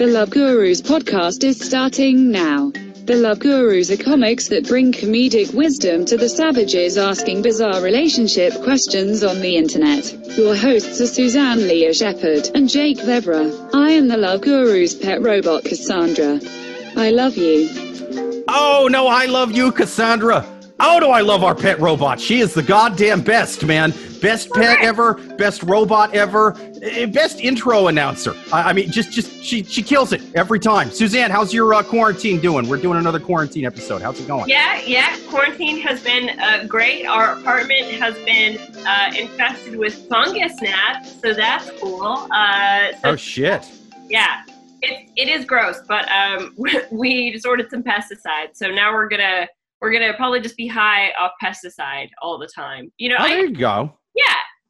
The Love Gurus podcast is starting now. The Love Gurus are comics that bring comedic wisdom to the savages asking bizarre relationship questions on the internet. Your hosts are Suzanne Leah Shepherd and Jake Vevra. I am the Love Gurus pet robot Cassandra. I love you. Oh, no, I love you, Cassandra. Oh, do I love our pet robot. She is the goddamn best, man. Best pet ever, best robot ever, eh, best intro announcer. I, I mean, just, just, she, she kills it every time. Suzanne, how's your uh, quarantine doing? We're doing another quarantine episode. How's it going? Yeah, yeah. Quarantine has been uh, great. Our apartment has been uh, infested with fungus gnats, so that's cool. Uh, so, Oh, shit. yeah, it, it is gross, but um, we just ordered some pesticides, so now we're gonna we're gonna probably just be high off pesticide all the time. You know, Oh, there I, you go. yeah.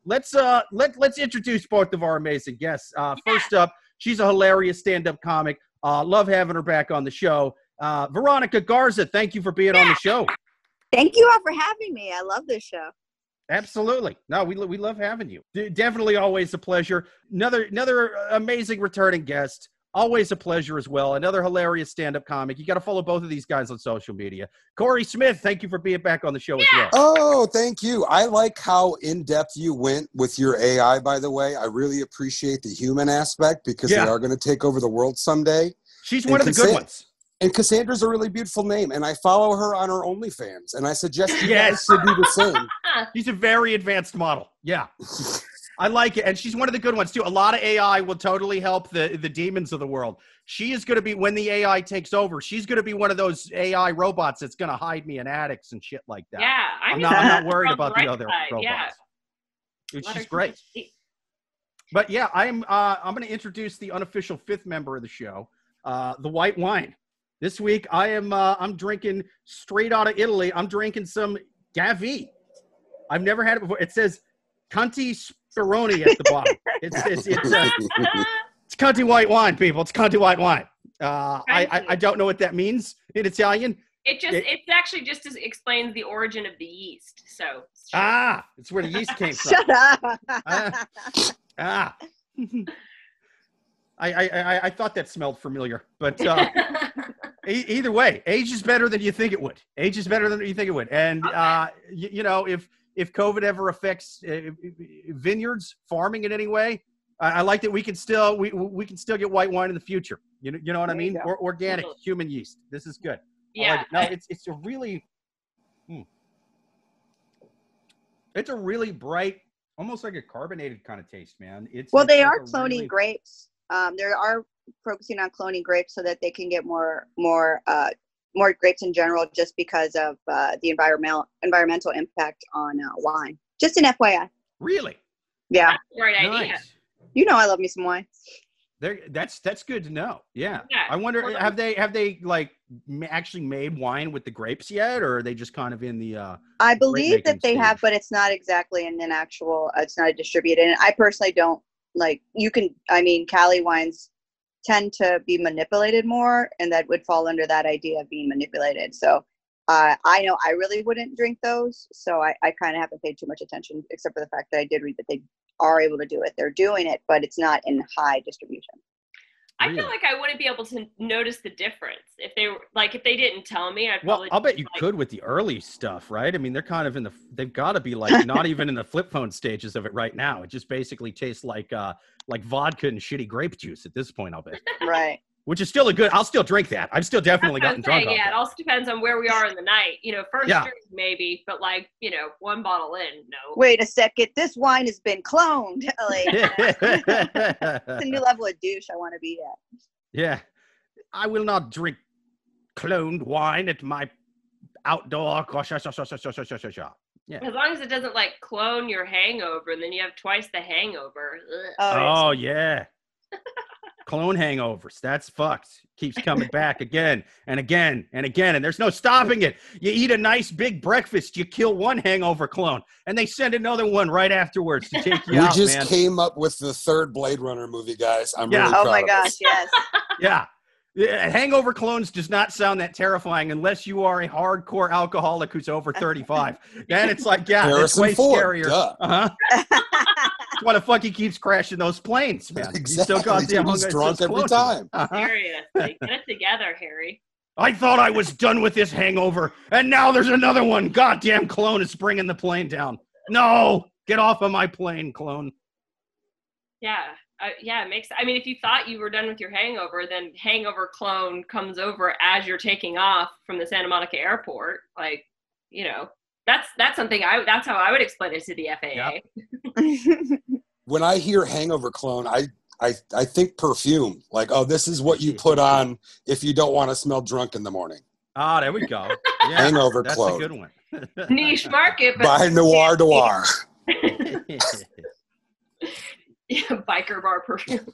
Let's uh let let's introduce both of our amazing guests. Uh, first up, she's a hilarious stand-up comic. Uh, love having her back on the show. Uh, Veronica Garza, thank you for being on the show. Thank you all for having me. I love this show. Absolutely. No, we, we love having you. D- definitely always a pleasure. Another another amazing returning guest. Always a pleasure as well. Another hilarious stand-up comic. You got to follow both of these guys on social media. Kory Smith, thank you for being back on the show as well. Oh, thank you. I like how in depth you went with your AI, by the way. I really appreciate the human aspect because Yeah. they are going to take over the world someday. She's And one of the good ones. And Cassandra's a really beautiful name, and I follow her on her OnlyFans, and I suggest you Yes. guys should do the same. She's a very advanced model. Yeah. I like it. And she's one of the good ones too. A lot of AI will totally help the, the demons of the world. She is going to be, when the AI takes over, she's going to be one of those AI robots that's going to hide me in attics and shit like that. Yeah, I'm, I'm not, I'm not worried about the right other side, robots. yeah. She's great. But yeah, I'm uh, I'm going to introduce the unofficial fifth member of the show, uh, the white wine. This week I am uh, I'm drinking straight out of Italy. I'm drinking some Gavi. I've never had it before. It says Conti Speroni at the bottom. It's it's it's, uh, it's Conti white wine, people. It's Conti white wine. Uh, I, I I don't know what that means in Italian. It just It- it, actually just as- explains the origin of the yeast. So it's. Ah, it's where the yeast came from. Shut up. Ah. Ah. I, I, I, I thought that smelled familiar, but uh, e- either way, age is better than you think it would. Age is better than you think it would. And uh, you, you know, if if COVID ever affects uh, vineyards, farming in any way, I, I like that we can still we we can still get white wine in the future. You know, you know what I There you mean? Or, organic Totally. human yeast. This is good. Yeah. like it. No, it's it's a really, hmm. it's a really bright, almost like a carbonated kind of taste, man. It's well, it's they like are cloning really- grapes. Um, they are focusing on cloning grapes so that they can get more, more, uh, more grapes in general, just because of uh, the environmental environmental impact on uh, wine. Just an FYI. Really Yeah, Right idea. nice. you know I love me some wine. There, that's that's good to know. Yeah. Yeah, I wonder totally. have they have they like ma- actually made wine with the grapes yet, or are they just kind of in the? uh I believe that making they have, but it's not exactly in an actual. uh, It's not distributed, and I personally don't like. You can, I mean, Cali wines tend to be manipulated more, and that would fall under that idea of being manipulated. So, uh, I know I really wouldn't drink those, so I, I kind of haven't paid too much attention, except for the fact that I did read that they are able to do it. They're doing it, but it's not in high distribution. I feel like I wouldn't be able to notice the difference if they were like if they didn't tell me. I'd Well, probably I'll bet you like, could with the early stuff, right? I mean, they're kind of in the. They've got to be like not even in the flip phone stages of it right now. It just basically tastes like uh like vodka and shitty grape juice at this point. I'll bet, Right. Which is still a good. I'll still drink that. I've still definitely gotten I'm drunk. saying. Yeah, it also depends on where we are in the night. You know, first Yeah. drink maybe, but like you know, one bottle in, no. Wait a second. This wine has been cloned. like, it's a new level of douche I want to be at. Yeah. I will not drink cloned wine at my outdoor. Yeah. As long as it doesn't like clone your hangover, and then you have twice the hangover. Ugh. Oh, Oh, yeah. Clone hangovers. That's fucked. Keeps coming back again and again and again. And there's no stopping it. You eat a nice big breakfast, you kill one hangover clone, and they send another one right afterwards to take you we out, just man. came up with the third Blade Runner movie, guys. I'm Yeah. really oh proud my of gosh, us. yes. Yeah. Yeah, Hangover clones does not sound that terrifying unless you are a hardcore alcoholic who's over 35. then it's like, yeah, that's Harrison way Ford, scarier. duh. Uh-huh. That's why the fuck he keeps crashing those planes, man. He's so Exactly. goddamn He's hung- drunk so every close. time. Uh-huh. Seriously, get it together, Harry. I thought I was done with this hangover, and now there's another one. Goddamn clone is bringing the plane down. No, get off of my plane, clone. Yeah, uh, yeah, it makes. I mean, if you thought you were done with your hangover, then hangover clone comes over as you're taking off from the Santa Monica airport. Like, you know, that's that's something I. That's how I would explain it to the FAA. Yep. When I hear hangover clone, I, I I think perfume. Like, oh, this is what you put on if you don't want to smell drunk in the morning. Ah, there we go. Yeah, Hangover that's clone. a good one. Niche market, but By Noir Noir. yeah, biker bar perfume.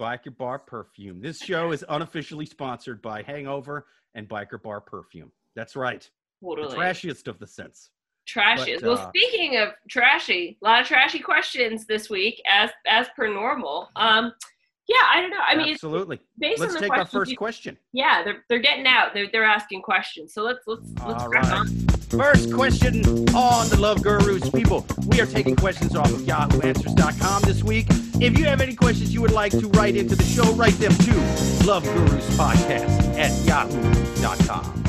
Biker Bar Perfume. This show is unofficially sponsored by Hangover and Biker Bar Perfume. That's right. The Totally. trashiest of the scents. Trashy. But, well, uh, speaking of trashy, a lot of trashy questions this week, as as per normal. Um, yeah, I don't know. I mean, Absolutely. based Let's on the take our first you- question. yeah, they're they're getting out. They're they're asking questions. So let's let's let's All right. on. First question on the Love Gurus. People, we are taking questions off of YahooAnswers.com this week. If you have any questions you would like to write into the show, write them to Love Gurus Podcast at Yahoo.com.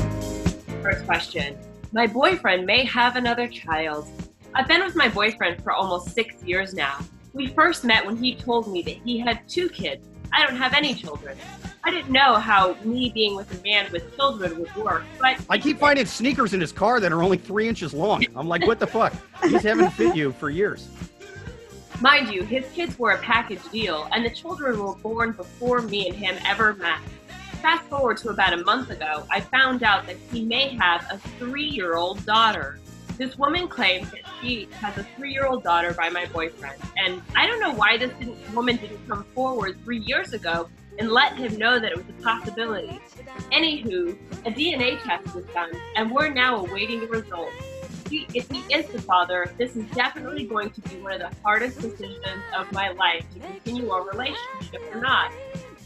First question. My boyfriend may have another child. I've been with my boyfriend for almost six years now. We first met when he told me that he had two kids. I don't have any children. I didn't know how me being with a man with children would work, but I keep finding sneakers in his car that are only three inches long. I'm like, what the fuck? These haven't fit you for years. Mind you, his kids were a package deal, and the children were born before me and him ever met. Fast forward to about a month ago, I found out that he may have a three year old daughter. This woman claims that she has a three year old daughter by my boyfriend, and I don't know why this didn't, woman didn't come forward three years ago and let him know that it was a possibility. Anywho, a DNA test was done, and we're now awaiting the results if he is the father, this is definitely going to be one of the hardest decisions of my life to continue our relationship or not.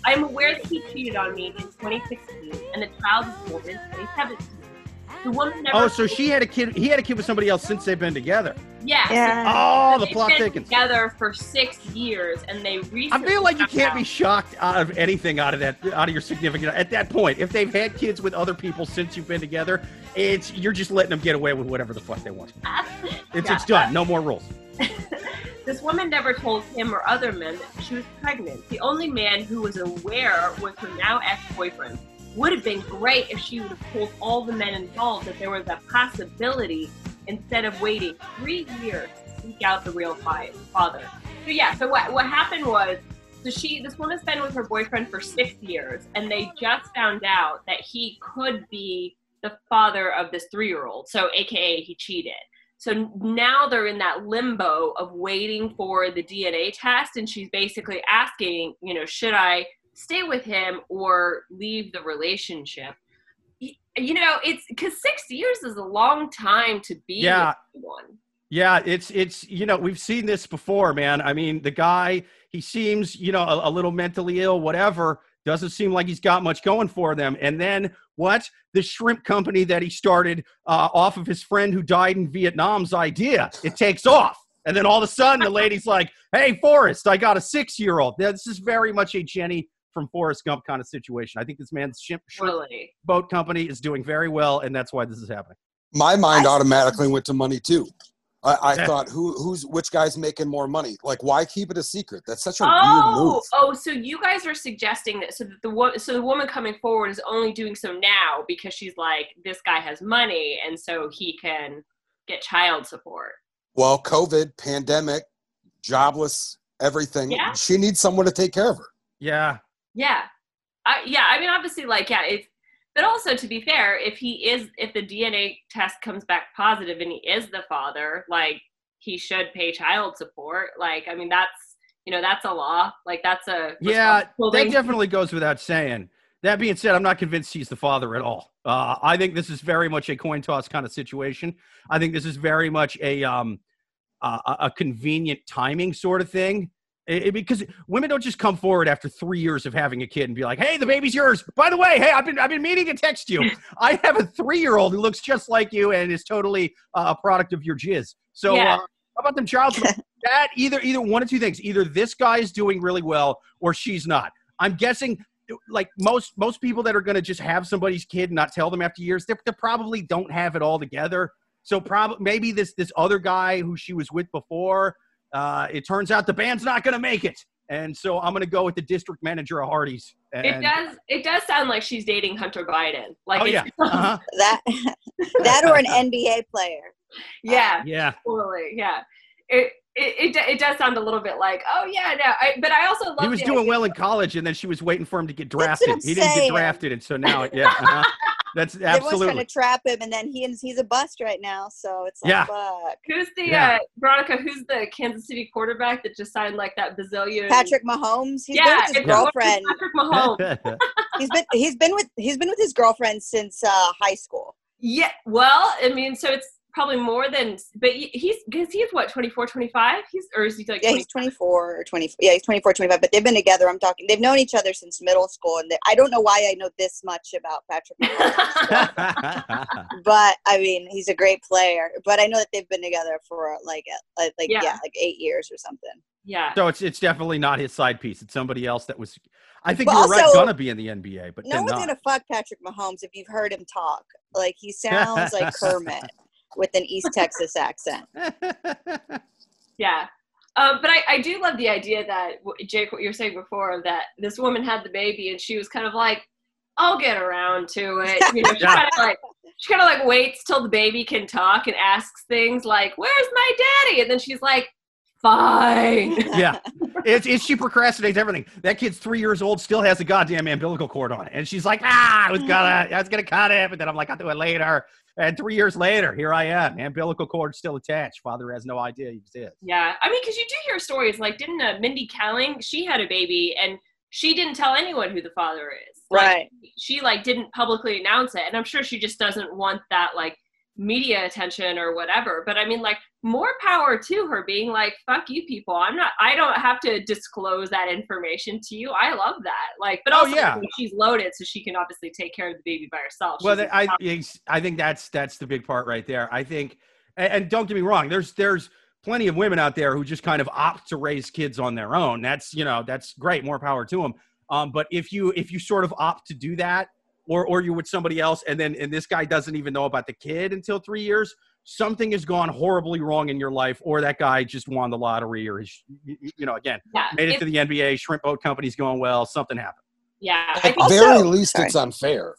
I am aware that he cheated on me in 2016, and the child is born in 2017. The woman never. Oh, so she had a kid. He had a kid with somebody else since they've been together. yeah. Yeah. Oh, the They've plot been thickens. together for six years, and they recently. I feel like you can't out- be shocked out of anything out of that, out of your significant. At that point, if they've had kids with other people since you've been together, it's you're just letting them get away with whatever the fuck they want. It's Yeah. it's done. No more rules. This woman never told him or other men that she was pregnant. The only man who was aware was her now ex-boyfriend. Would have been great if she would have told all the men involved that there was a possibility instead of waiting three years to seek out the real father. So yeah, so what what happened was so she this woman's been with her boyfriend for six years and they just found out that he could be the father of this three year old. So aka he cheated. So now they're in that limbo of waiting for the DNA test, and she's basically asking, you know, should I stay with him or leave the relationship? You know, it's because six years is a long time to be Yeah. with someone. Yeah, it's it's you know we've seen this before, man. I mean, the guy he seems you know a, a little mentally ill, whatever. Doesn't seem like he's got much going for them. And then what? The shrimp company that he started uh, off of his friend who died in Vietnam's idea. It takes off, and then all of a sudden the lady's like, "Hey, Forrest, I got a six-year-old." This is very much a Jenny from Forrest Gump kind of situation. I think this man's shrimp, shrimp Really. boat company is doing very well, and that's why this is happening. My mind automatically went to money too. I, I Yeah. thought, who, who's which guy's making more money? Like, why keep it a secret? That's such a weird Oh, move. oh, so you guys are suggesting that so that the wo- so the woman coming forward is only doing so now because she's like this guy has money and so he can get child support. Well, COVID, pandemic, jobless, everything. Yeah. She needs someone to take care of her. Yeah, Yeah. I, yeah, I mean, obviously, like, yeah, if, but also to be fair, if he is, if the DNA test comes back positive and he is the father, like, he should pay child support. Like, I mean, that's, you know, that's a law. Like, that's a, Yeah, that definitely goes without saying. That being said, I'm not convinced he's the father at all. Uh, I think this is very much a coin toss kind of situation. I think this is very much a um, a, a convenient timing sort of thing. It- it- because women don't just come forward after three years of having a kid and be like, "Hey, the baby's yours." By the way, hey, I've been I've been meaning to text you. I have a three year old who looks just like you and is totally uh, a product of your jizz. So Yeah. uh, how about them child that either either one of two things. Either this guy is doing really well or she's not. I'm guessing like most most people that are going to just have somebody's kid and not tell them after years, they probably don't have it all together. So probably maybe this this other guy who she was with before, uh, it turns out the band's not going to make it, and so I'm going to go with the district manager of Hardee's. And, It does. It does sound like she's dating Hunter Biden. Like, Oh yeah, uh-huh. That that or an NBA player. yeah, yeah. totally, yeah. It, it it it does sound a little bit like, oh yeah, no. I, but I also love. He was doing idea- well in college, and then she was waiting for him to get drafted. He didn't get drafted, and so now, yeah, uh-huh. that's Everyone's trying to trap him, and then he he's a bust right now. So it's like, Yeah. fuck. Who's the Yeah. uh, Veronica? Who's the Kansas City quarterback that just signed like that bazillion? Patrick Mahomes. He's yeah, been with his girlfriend. Patrick Mahomes. he's been he's been with he's been with his girlfriend since uh, high school. Yeah, well, I mean, so it's probably more than, but he's because he's what 24, 25? He's or is he like Yeah, 20? he's 24 or 20. Yeah, he's 24, 25. But they've been together. I'm talking. They've known each other since middle school, and they, I don't know why I know this much about Patrick Mahomes. but I mean, he's a great player. But I know that they've been together for like uh, like Yeah. yeah, like eight years or something. yeah, so it's it's definitely not his side piece. It's somebody else that was. I think But you were right, gonna be in the NBA, but No one's not. gonna fuck Patrick Mahomes if you've heard him talk. Like he sounds like Kermit with an East Texas accent. yeah. Um, but I, I do love the idea that Jake, what you were saying before, that this woman had the baby and she was kind of like, "I'll get around to it." You know, she Yeah. kind of like she kind of like waits till the baby can talk and asks things like, "Where's my daddy?" And then she's like, "Fine." yeah, it's, it's she procrastinates everything. That kid's three years old, still has a goddamn umbilical cord on it, and she's like, "Ah, I was gonna, I was gonna cut it, but then I'm like, I'll do it later." And three years later, here I am, umbilical cord still attached. Father has no idea he exists. Yeah, I mean, because you do hear stories like, didn't uh, Mindy Kaling? She had a baby and she didn't tell anyone who the father is. Like, Right. She like didn't publicly announce it, and I'm sure she just doesn't want that like media attention or whatever. But I mean, like, more power to her being like, "Fuck you, people. I'm not. I don't have to disclose that information to you. I love that. Like, but Oh, also yeah. she's loaded, so she can obviously take care of the baby by herself. Well, She's th- I, I think that's that's the big part right there. I think, and, and don't get me wrong, there's there's plenty of women out there who just kind of opt to raise kids on their own. That's you know that's great, more power to them. Um, but if you if you sort of opt to do that, or or you're with somebody else, and then and this guy doesn't even know about the kid until three years, something has gone horribly wrong in your life, or that guy just won the lottery, or is you you know again yeah, made it it's- to the NBA, shrimp boat company's going well, something happened. yeah. At the Also- very least, sorry. it's unfair.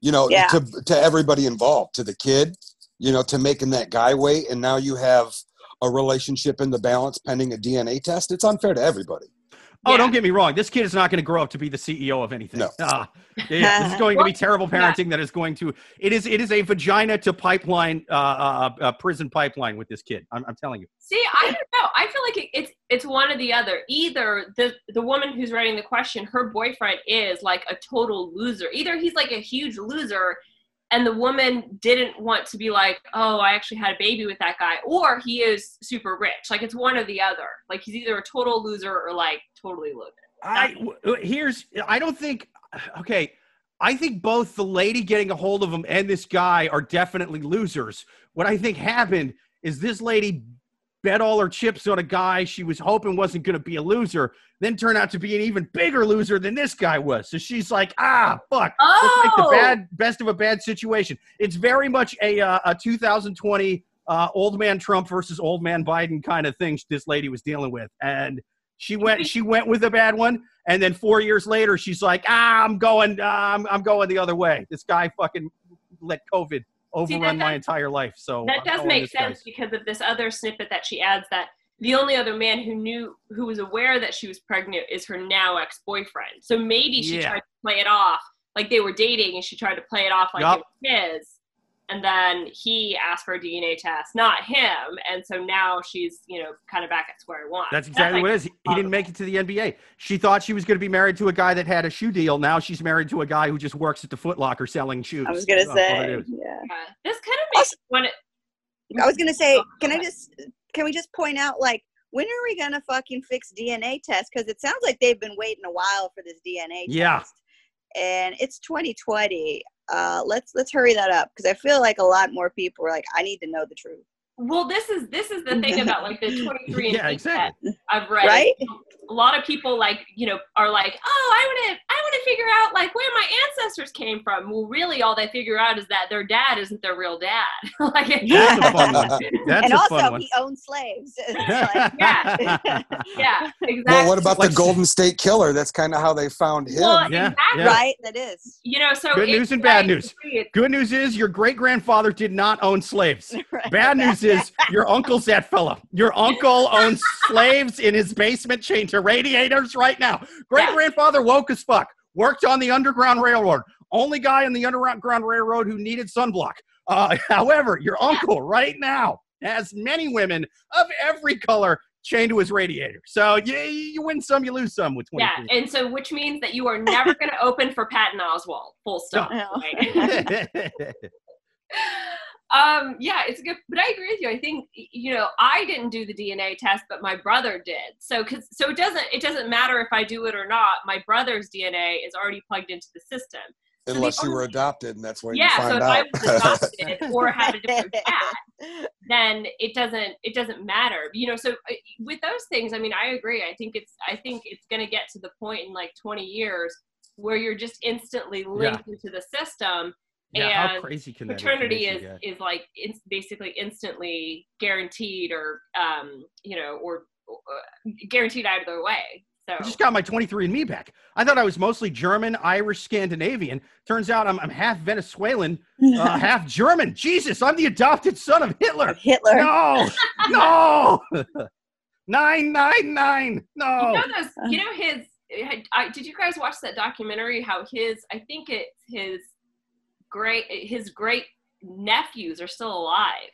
You know, Yeah. to to everybody involved, to the kid, you know, to making that guy wait, and now you have a relationship in the balance pending a DNA test. It's unfair to everybody. Oh, Yeah. don't get me wrong. This kid is not going to grow up to be the CEO of anything. No. Ah, yeah, this is going to be Well, terrible yeah. parenting. That is going to. It is. It is a vagina to pipeline, uh, uh, uh, prison pipeline with this kid. I'm, I'm telling you. See, I don't know. I feel like it, it's it's one or the other. Either the the woman who's writing the question, her boyfriend is like a total loser. Either he's like a huge loser, and the woman didn't want to be like, oh, I actually had a baby with that guy, or he is super rich. Like it's one or the other. Like he's either a total loser or like totally loaded. I here's. I don't think. Okay. I think both the lady getting a hold of him and this guy are definitely losers. What I think happened is this lady bet all her chips on a guy she was hoping wasn't going to be a loser, then turned out to be an even bigger loser than this guy was. So she's like, ah, fuck. Let's make the Oh! bad best of a bad situation. It's very much a uh, a 2020 uh, old man Trump versus old man Biden kind of thing this lady was dealing with, and she went she went with a bad one, and then four years later she's like, ah, I'm going, uh, I'm I'm going the other way. This guy fucking let COVID overrun my entire life. So that I'm does make sense guy's- because of this other snippet that she adds that the only other man who knew who was aware that she was pregnant is her now ex-boyfriend so maybe she Yeah. tried to play it off like they were dating and she tried to play it off like Yup. it was his and then he asked for a dna test not him and so now she's you know kind of back at square one That's exactly like, what it is. He, he didn't make it to the NBA. She thought she was going to be married to a guy that had a shoe deal. Now she's married to a guy who just works at the Foot Locker selling shoes. I was gonna That's say, yeah. yeah. this kind of makes when it I was gonna say, Oh, can I just can we just point out like when are we gonna fucking fix DNA tests? Because it sounds like they've been waiting a while for this DNA test. Yeah. test, and it's 2020. Uh, let's let's hurry that up because I feel like a lot more people are like, I need to know the truth. Well, this is this is the thing about like the 23 and Yeah, exactly. I've read. Right? A lot of people like you know are like, oh, I want to I want to figure out like where my ancestors came from. Well, really, all they figure out is that their dad isn't their real dad. like, That's a fun one. That's and a also, fun one. he owned slaves. Like, Yeah. yeah, exactly. Well, what about the Golden State Killer? That's kind of how they found him. Well, Yeah, exactly. yeah. Right? That is. You know, so Good news and bad like- news. Good news is your great grandfather did not own slaves. Right. Bad news is your uncle's that fella. Your uncle owns slaves in his basement chained to radiators right now. Great grandfather woke as fuck. Worked on the Underground Railroad. Only guy on the Underground Railroad who needed sunblock. Uh, however, your uncle right now has many women of every color chained to his radiator. So you, you win some, you lose some with 20. Yeah, and so which means that you are never going to open for Patton Oswalt. Full stop. No. Right? Um, yeah, it's good, but I agree with you. I think you know I didn't do the DNA test, but my brother did. So, cause so it doesn't it doesn't matter if I do it or not. My brother's DNA is already plugged into the system. So the Unless you were adopted, and that's where yeah, you so find if I out. was adopted or had a different dad, then it doesn't it doesn't matter you know so uh, with those things i mean i agree i think it's i think it's going to get to the point in like 20 years where you're just instantly linked into the system yeah, how And crazy can that paternity is get? is like it's basically instantly guaranteed or um you know or uh, guaranteed either way so I just got my 23andMe back. I thought I was mostly German, Irish, Scandinavian. Turns out I'm, I'm half Venezuelan, uh, half German. Jesus, I'm the adopted son of Hitler. Hitler. No, no. nine, nine, nine. you No. know those you know his I, did you guys watch that documentary how his i think it's his great his great nephews are still alive.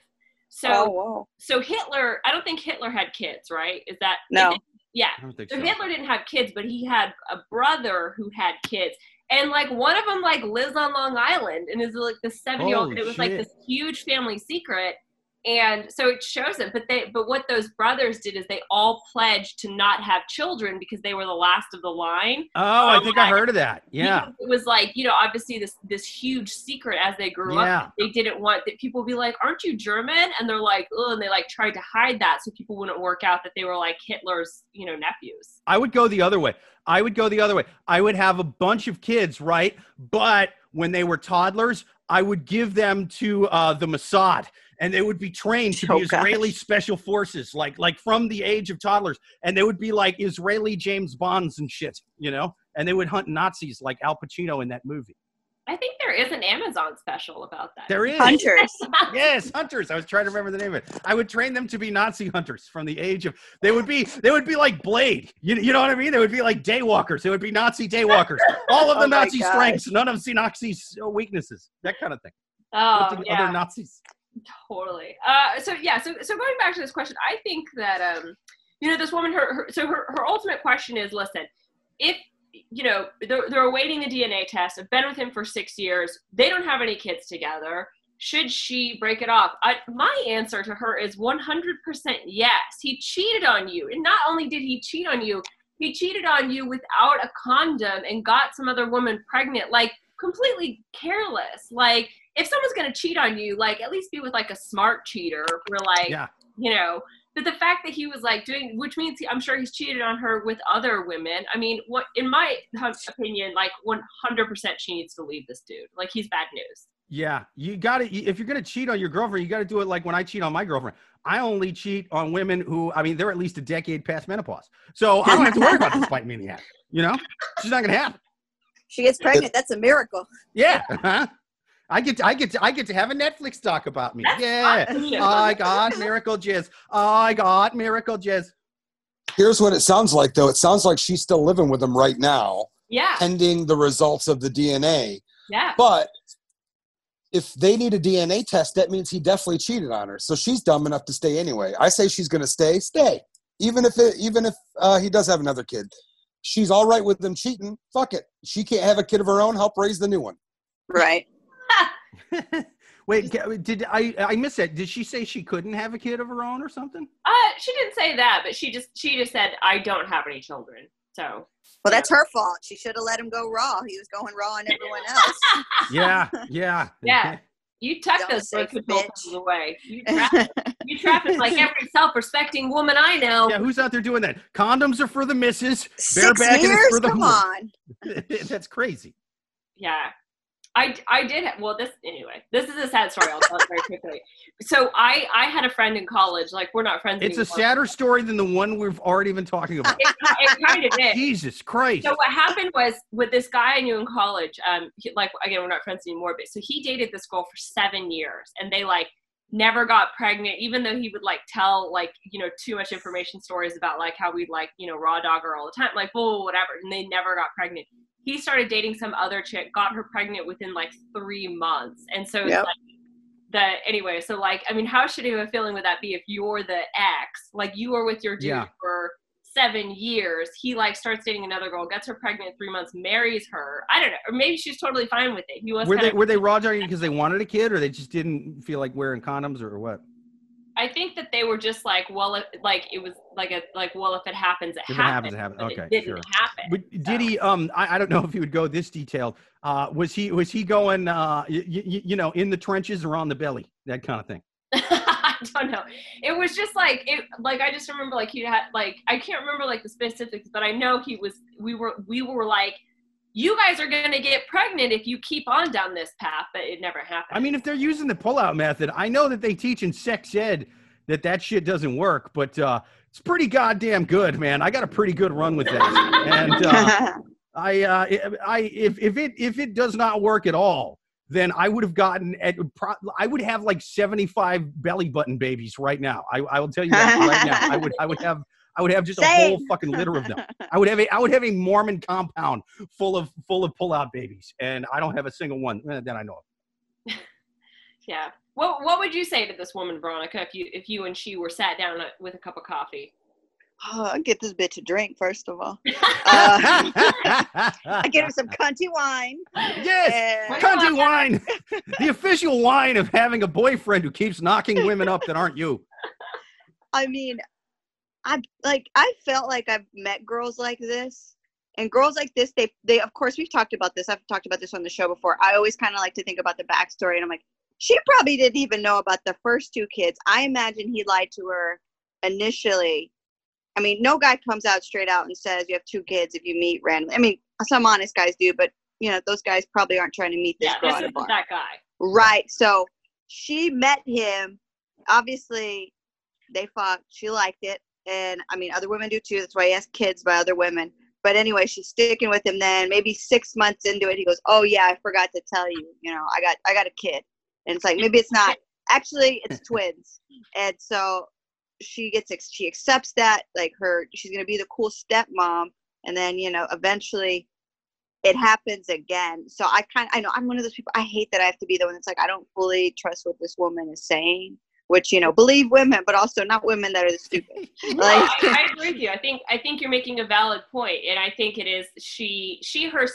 So oh, so hitler i don't think hitler had kids right? Is that No. yeah. I don't think so so. hitler didn't have kids but he had a brother who had kids. And like one of them like lives on long island and is like the seven year old Holy it was like this huge family secret and so it shows it but they but what those brothers did is they all pledged to not have children because they were the last of the line Oh, I Oh think I heard of that. Yeah. it was like you know obviously this this huge secret as they grew Yeah. up they didn't want that people be like aren't you german and they're like oh and they like tried to hide that so people wouldn't work out that they were like hitler's you know nephews I would go the other way. I would go the other way. I would have a bunch of kids, right? But when they were toddlers, I would give them to uh, the Mossad, and they would be trained to Oh, be Israeli special forces, like like from the age of toddlers, and they would be like Israeli James Bonds and shit, you know. And they would hunt Nazis like Al Pacino in that movie. i think there is an amazon special about that There is Hunters. yes, hunters. I was trying to remember the name of it. I would train them to be Nazi hunters from the age of. They would be. They would be like Blade. You, you know what I mean? They would be like daywalkers. They would be Nazi daywalkers. All of the Oh Nazi strengths, none of the Nazi's uh, weaknesses. That kind of thing. oh yeah Other Nazis. Totally. Uh so yeah so so going back to this question i think that um you know this woman her, her so her, her ultimate question is listen if you know they're, they're awaiting the dna test i've been with him for six years they don't have any kids together should she break it off? I, my answer to her is 100% yes. He cheated on you and not only did he cheat on you he cheated on you without a condom and got some other woman pregnant like completely careless like if someone's gonna cheat on you, like at least be with like a smart cheater, where like Yeah. you know. But the fact that he was like doing, which means he, I'm sure he's cheated on her with other women. I mean, what in my opinion, like 100 percent, she needs to leave this dude. Like he's bad news. Yeah, you got to. If you're gonna cheat on your girlfriend, you got to do it like when I cheat on my girlfriend. I only cheat on women who, I mean, they're at least a decade past menopause, so I don't have to worry about this bite me in the ass. You know, she's not gonna happen. She gets pregnant. That's a miracle. Yeah. Huh? I get to, I get to, I get to have a Netflix doc about me. That's yeah. fun. I got miracle jizz. I got miracle jizz. Here's what it sounds like, though. It sounds like she's still living with him right now, Yeah, pending the results of the DNA. yeah. But if they need a DNA test, that means he definitely cheated on her. So she's dumb enough to stay anyway. I say she's going to stay. Stay, even if it, even if uh, he does have another kid. She's all right with them cheating. Fuck it. She can't have a kid of her own. Help raise the new one. Right. Wait, did I? I missed that. Did she say she couldn't have a kid of her own or something? Uh, she didn't say that, but she just she just said I don't have any children. So Well, that's her fault. She should have let him go raw. He was going raw on everyone else. Yeah, yeah, Yeah. You tuck Don't those say birth control bitch. pills away. You trap, you trap it like every self-respecting woman I know. Yeah, who's out there doing that? Condoms are for the misses. Six years? for the Come whore. on. That's crazy. Yeah. I, I did well this anyway this is a sad story I'll tell it very quickly so I I had a friend in college like we're not friends anymore. It's a sadder story than the one we've already been talking about. it, it kind of is Jesus Christ. So what happened was with this guy I knew in college, um, he, like again we're not friends anymore, but so he dated this girl for seven years, and they like never got pregnant, even though he would like tell like you know too much information stories about like how we'd like you know raw dog her all the time, like oh whatever, and they never got pregnant. He started dating some other chick, got her pregnant within like three months, and so it's Yep. like the anyway. So like I mean, how shitty of a feeling would that be if you're the ex, like you were with your dude Yeah. for seven years. He like starts dating another girl, gets her pregnant three months, marries her. I don't know, or maybe she's totally fine with it. He was were they of, were they raw dogging because they wanted a kid, or they just didn't feel like wearing condoms, or what? I think that they were just like, well, if, like it was like a like, well, if it happens, it If it happens. happens, it happens. Okay, it didn't sure. happen. But did he? Um, I, I don't know if he would go this detailed. Uh, was he was he going? Uh, y- y- you know, in the trenches or on the belly, that kind of thing. I don't know. It was just like it. Like I just remember, like he had like I can't remember like the specifics, but I know he was. We were we were like, you guys are gonna get pregnant if you keep on down this path, but it never happened. I mean, if they're using the pullout method, I know that they teach in sex ed that that shit doesn't work, but uh, it's pretty goddamn good, man. I got a pretty good run with that, and uh, I, uh, I, if if it if it does not work at all, then I would have gotten at pro- I would have like seventy five belly button babies right now. I, I will tell you that right now. I would I would have I would have just a whole fucking litter of them. I would have a I would have a Mormon compound full of full of pull out babies, and I don't have a single one eh, that I know of. Yeah. What What would you say to this woman, Veronica, if you if you and she were sat down uh, with a cup of coffee? oh, I'll get this bitch a drink, first of all. Uh, I get her some cunty wine. yes, and- cunty wine, the official wine of having a boyfriend who keeps knocking women up that aren't you. I mean, I like I felt like I've met girls like this. And girls like this, they they of course we've talked about this. I've talked about this on the show before. I always kind of like to think about the backstory, and I'm like, she probably didn't even know about the first two kids. I imagine he lied to her initially. I mean, no guy comes out straight out and says you have two kids if you meet randomly. I mean, some honest guys do, but you know those guys probably aren't trying to meet this Yeah, girl at a bar. that guy. Right. So she met him. Obviously, they fought. She liked it. And I mean, other women do too. That's why he has kids by other women. But anyway, she's sticking with him then. Maybe six months into it, he goes, Oh, yeah, I forgot to tell you. You know, I got, I got a kid. And it's like, maybe it's not. Actually, it's twins. And so she gets, she accepts that. Like her, she's going to be the cool stepmom. And then, you know, eventually it happens again. So I kind I know I'm one of those people I hate that I have to be the one that's like I don't fully trust what this woman is saying, which you know, believe women, but also not women that are the stupid. No, I, I agree with you. I think I think you're making a valid point, and I think it is she she her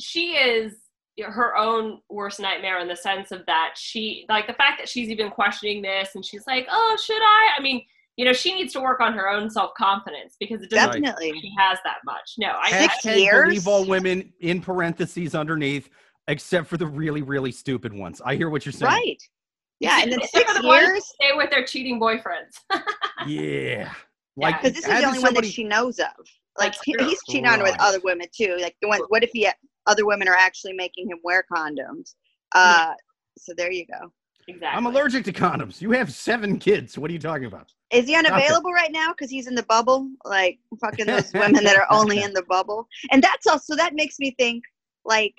she is her own worst nightmare in the sense of that she like the fact that she's even questioning this and she's like, oh, should I? I mean, you know, she needs to work on her own self confidence because it doesn't Definitely. she has that much. No, I, I Six Hashtag years? believe all women in parentheses underneath, except for the really, really stupid ones. I hear what you're saying. Right. Yeah, and then six the years stay with their cheating boyfriends. Yeah. Like because this is the did only one that she knows of. Like he, he's cheating on her with other women too. Like the ones. What if he other women are actually making him wear condoms? Uh, so there you go. exactly. I'm allergic to condoms. You have seven kids. What are you talking about? Is he unavailable right now because he's in the bubble? Like fucking those women that are only in the bubble. And that's also that makes me think like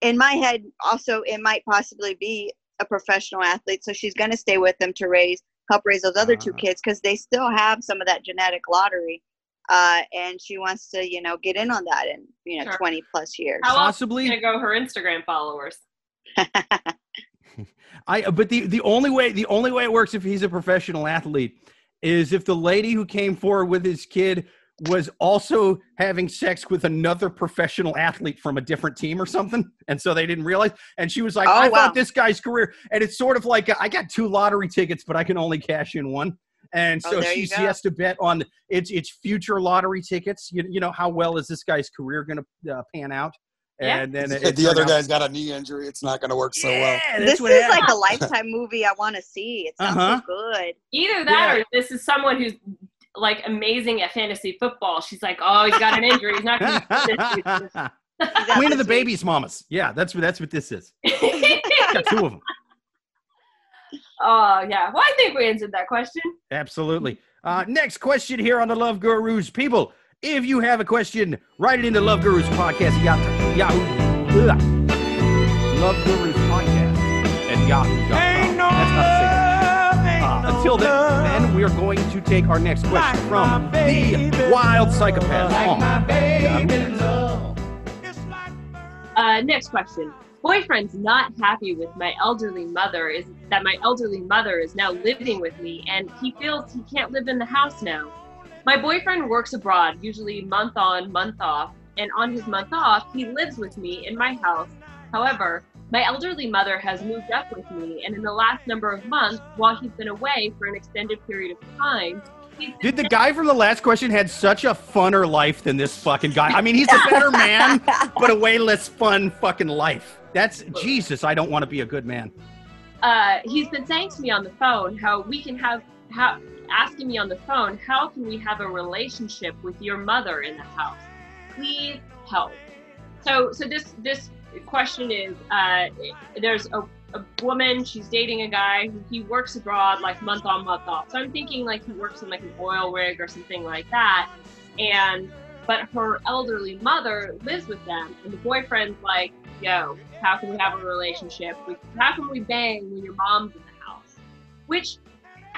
in my head also it might possibly be a professional athlete. So she's gonna stay with them to raise help raise those other two Ah. kids because they still have some of that genetic lottery. Uh, and she wants to, you know, get in on that in, you know, Sure. 20 plus years. How Possibly. gonna go her Instagram followers? I but the the only way the only way it works if he's a professional athlete is if the lady who came forward with his kid was also having sex with another professional athlete from a different team or something and so they didn't realize and she was like Oh, i wow. thought this guy's career and it's sort of like i got two lottery tickets but i can only cash in one and Oh, so there she, she has to bet on its its future lottery tickets you, you know how well is this guy's career going to uh, pan out Yeah. and then it, the other out- guy's got a knee injury. It's not going to work so well. Yeah, that's This is happened. like a lifetime movie I want to see. It sounds Uh-huh. so good. Either that Yeah. or this is someone who's like amazing at fantasy football. She's like, oh, he's got an injury. He's not going to Queen of the babies, mamas. Yeah, that's what that's what this is. Got two of them. Oh, yeah. Well, I think we answered that question. Absolutely. Uh, next question here on the Love Gurus. People, if you have a question, write it into Love Gurus Podcast at Yahoo. Yahoo. Love Gurus Podcast at Yahoo. That's until then, then, we are going to take our next question from the Wild Psychopath. on Uh, next question. Boyfriend's not happy with my elderly mother is that my elderly mother is now living with me and he feels he can't live in the house now. My boyfriend works abroad, usually month on, month off, and on his month off, he lives with me in my house. However, my elderly mother has moved up with me, and in the last number of months, while he's been away for an extended period of time, he's Did the guy from the last question had such a funner life than this fucking guy? I mean, he's a better man, but a way less fun fucking life. That's Jesus. I don't want to be a good man. uh, he's been saying to me on the phone how we can have how asking me on the phone how can we have a relationship with your mother in the house please help so so this this question is uh, there's a, a woman she's dating a guy who he works abroad like month on month off. So i'm thinking like he works in like an oil rig or something like that. And but her elderly mother lives with them and the boyfriend's like yo how can we have a relationship? How can we bang when your mom's in the house? Which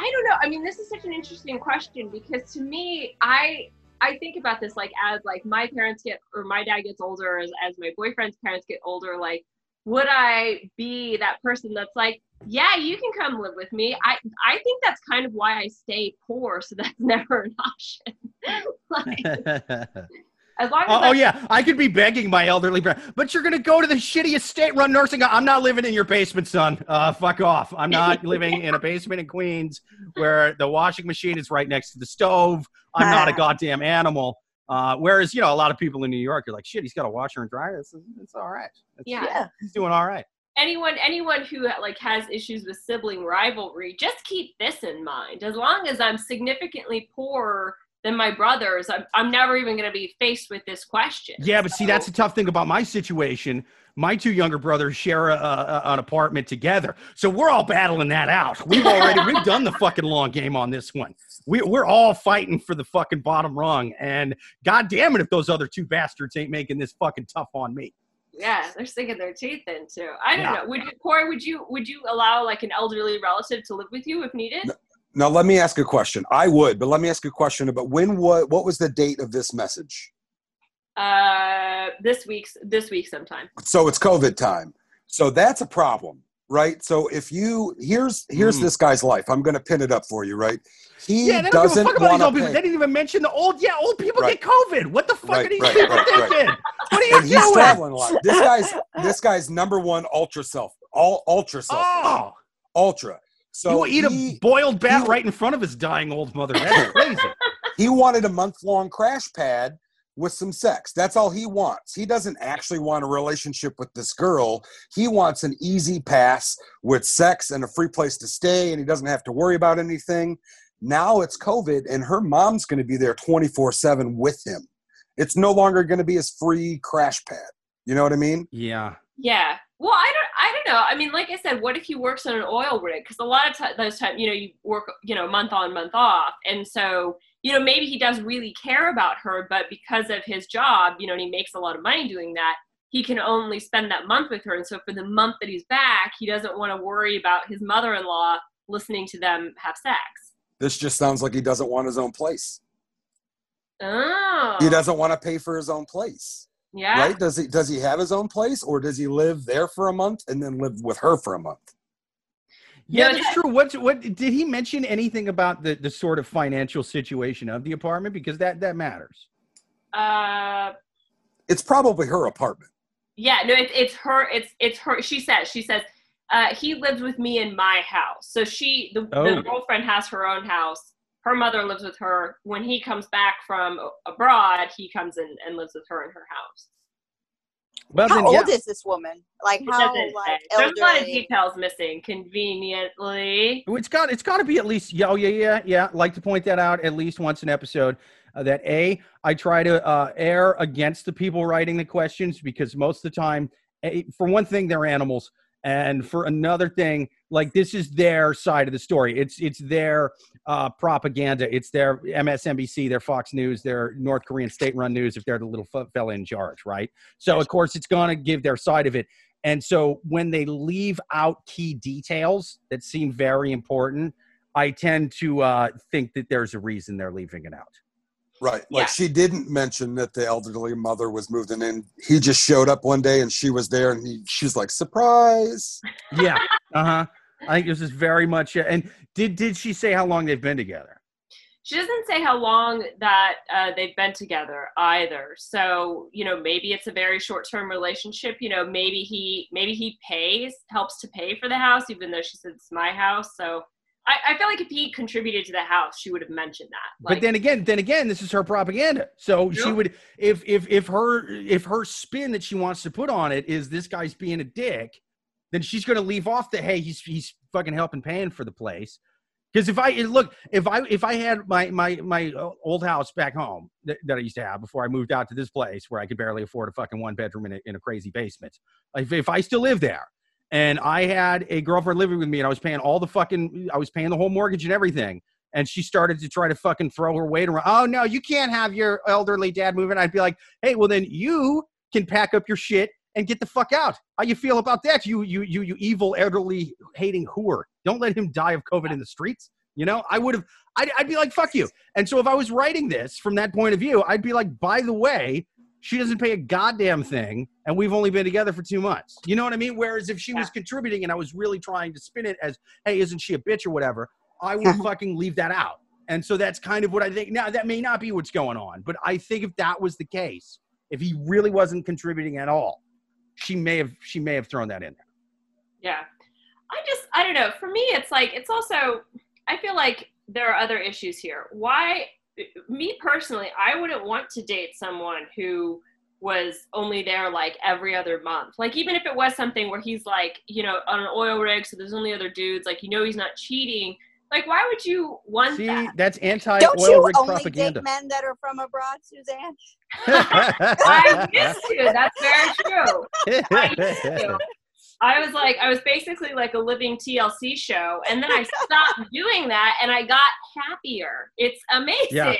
i don't know i mean this is such an interesting question because to me i i think about this like as like my parents get or my dad gets older as, as my boyfriend's parents get older like would i be that person that's like yeah you can come live with me. I i think that's kind of why i stay poor so that's never an option. Like, as long as Oh, I- oh, yeah, I could be begging my elderly parent, but you're gonna go to the shittiest state-run nursing. home. I'm not living in your basement, son. Uh, fuck off. I'm not living in a basement in Queens where the washing machine is right next to the stove. I'm not a goddamn animal. Uh, whereas you know a lot of people in New York are like, shit, he's got a washer and dryer. It's, it's all right. It's- yeah he's doing all right. anyone anyone who like has issues with sibling rivalry just keep this in mind as long as i'm significantly poorer than my brothers i'm, I'm never even going to be faced with this question Yeah, but see, that's the tough thing about my situation. My two younger brothers share a, a, an apartment together, so we're all battling that out. We've already we've done the fucking long game on this one. We, we're all fighting for the fucking bottom rung, and god damn it, if those other two bastards ain't making this fucking tough on me. yeah they're sinking their teeth into i don't Yeah. know would you kory would you would you allow like an elderly relative to live with you if needed Now let me ask a question. I would, but let me ask a question about when what what was the date of this message? uh this week's this week sometime So it's COVID time. So that's a problem, right? So if you here's here's Mm. this guy's life. I'm going to pin it up for you, right? He yeah, they don't give a doesn't fuck about these old people. pay. They didn't even mention the old. Yeah, old people Right. get COVID. What the fuck Right, are these right, people right, right. thinking? What are you and he's doing? traveling a lot. This guy's this guy's number one ultra self, all ultra self, Oh, ultra. So So will eat he, a boiled bat he- right in front of his dying old mother. That's crazy. he wanted a month long crash pad with some sex. That's all he wants. He doesn't actually want a relationship with this girl. He wants an easy pass with sex and a free place to stay, and he doesn't have to worry about anything. Now it's COVID, and her mom's going to be there 24 7 with him. It's no longer going to be his free crash pad. You know what I mean? yeah. Yeah. Well, I don't. I don't know. I mean, like I said, what if he works on an oil rig? Because a lot of ti those times, you know, you work, you know, month on, month off, and so you know, maybe he does really care about her, but because of his job, you know, and he makes a lot of money doing that, he can only spend that month with her. And so for the month that he's back, he doesn't want to worry about his mother-in-law listening to them have sex. This just sounds like he doesn't want his own place. Oh. He doesn't want to pay for his own place. Yeah. Right? Does he does he have his own place or does he live there for a month and then live with her for a month? Yeah, No, that's true. What what did he mention anything about the, the sort of financial situation of the apartment? Because that that matters. Uh. It's probably her apartment. Yeah, no, it's it's her. It's it's her. She says she says uh, he lives with me in my house. So she the, Oh. the girlfriend has her own house. Her mother lives with her. When he comes back from abroad, he comes in and lives with her in her house. Well, how then, old yeah. is this woman? Like how doesn't like. There's a lot of details missing. Conveniently. It's got it's got to be at least yeah oh yeah yeah yeah. Like to point that out at least once an episode. Uh, that a I try to uh, err against the people writing the questions because most of the time, a, for one thing, they're animals, and for another thing, like this is their side of the story. It's it's their uh, propaganda. It's their MSNBC, their Fox News, their North Korean state-run news. If they're the little f- fella in charge, right? So of course it's going to give their side of it. And so when they leave out key details that seem very important, I tend to uh, think that there's a reason they're leaving it out. Right. Yeah. Like she didn't mention that the elderly mother was moving in. He just showed up one day and she was there and he, she was like, surprise. Yeah. Uh huh. I think this is very much. And did did she say how long they've been together? She doesn't say how long that uh, they've been together either. So you know, maybe it's a very short-term relationship. You know, maybe he maybe he pays helps to pay for the house, even though she said it's my house. So I, I feel like if he contributed to the house, she would have mentioned that. but then again, then again, this is her propaganda. So she would, if if if her if her spin that she wants to put on it is this guy's being a dick, then she's going to leave off the hey he's he's fucking helping paying for the place. Because if I look, if I if I had my my my uh, old house back home that, that I used to have before I moved out to this place where I could barely afford a fucking one bedroom in a, in a crazy basement, if if I still live there and I had a girlfriend living with me and I was paying all the fucking I was paying the whole mortgage and everything, and she started to try to fucking throw her weight around. Oh no, you can't have your elderly dad moving. I'd be like, hey, well then you can pack up your shit and get the fuck out. How you feel about that? You you you you evil elderly hating whore. Don't let him die of COVID in the streets. You know, I would have. I'd, I'd be like, fuck you. And so if I was writing this from that point of view, I'd be like, by the way, she doesn't pay a goddamn thing, and we've only been together for two months. You know what I mean? Whereas if she was contributing and I was really trying to spin it as, hey, isn't she a bitch or whatever, I would fucking leave that out. And so that's kind of what I think. Now, that may not be what's going on, but I think if that was the case, if he really wasn't contributing at all, she may have she may have thrown that in there. Yeah. I just, I don't know. For me, it's like, it's also, I feel like there are other issues here. Why, me personally, I wouldn't want to date someone who was only there like every other month. Like, even if it was something where he's like, you know, on an oil rig, so there's only other dudes, like, you know, he's not cheating. Like, why would you want See, that? that's anti Don't oil you only propaganda. date men that are from abroad, Suzanne? I used to. That's very true. I used to. I was like, I was basically like a living TLC show, and then I stopped doing that, and I got happier. It's amazing. Yeah.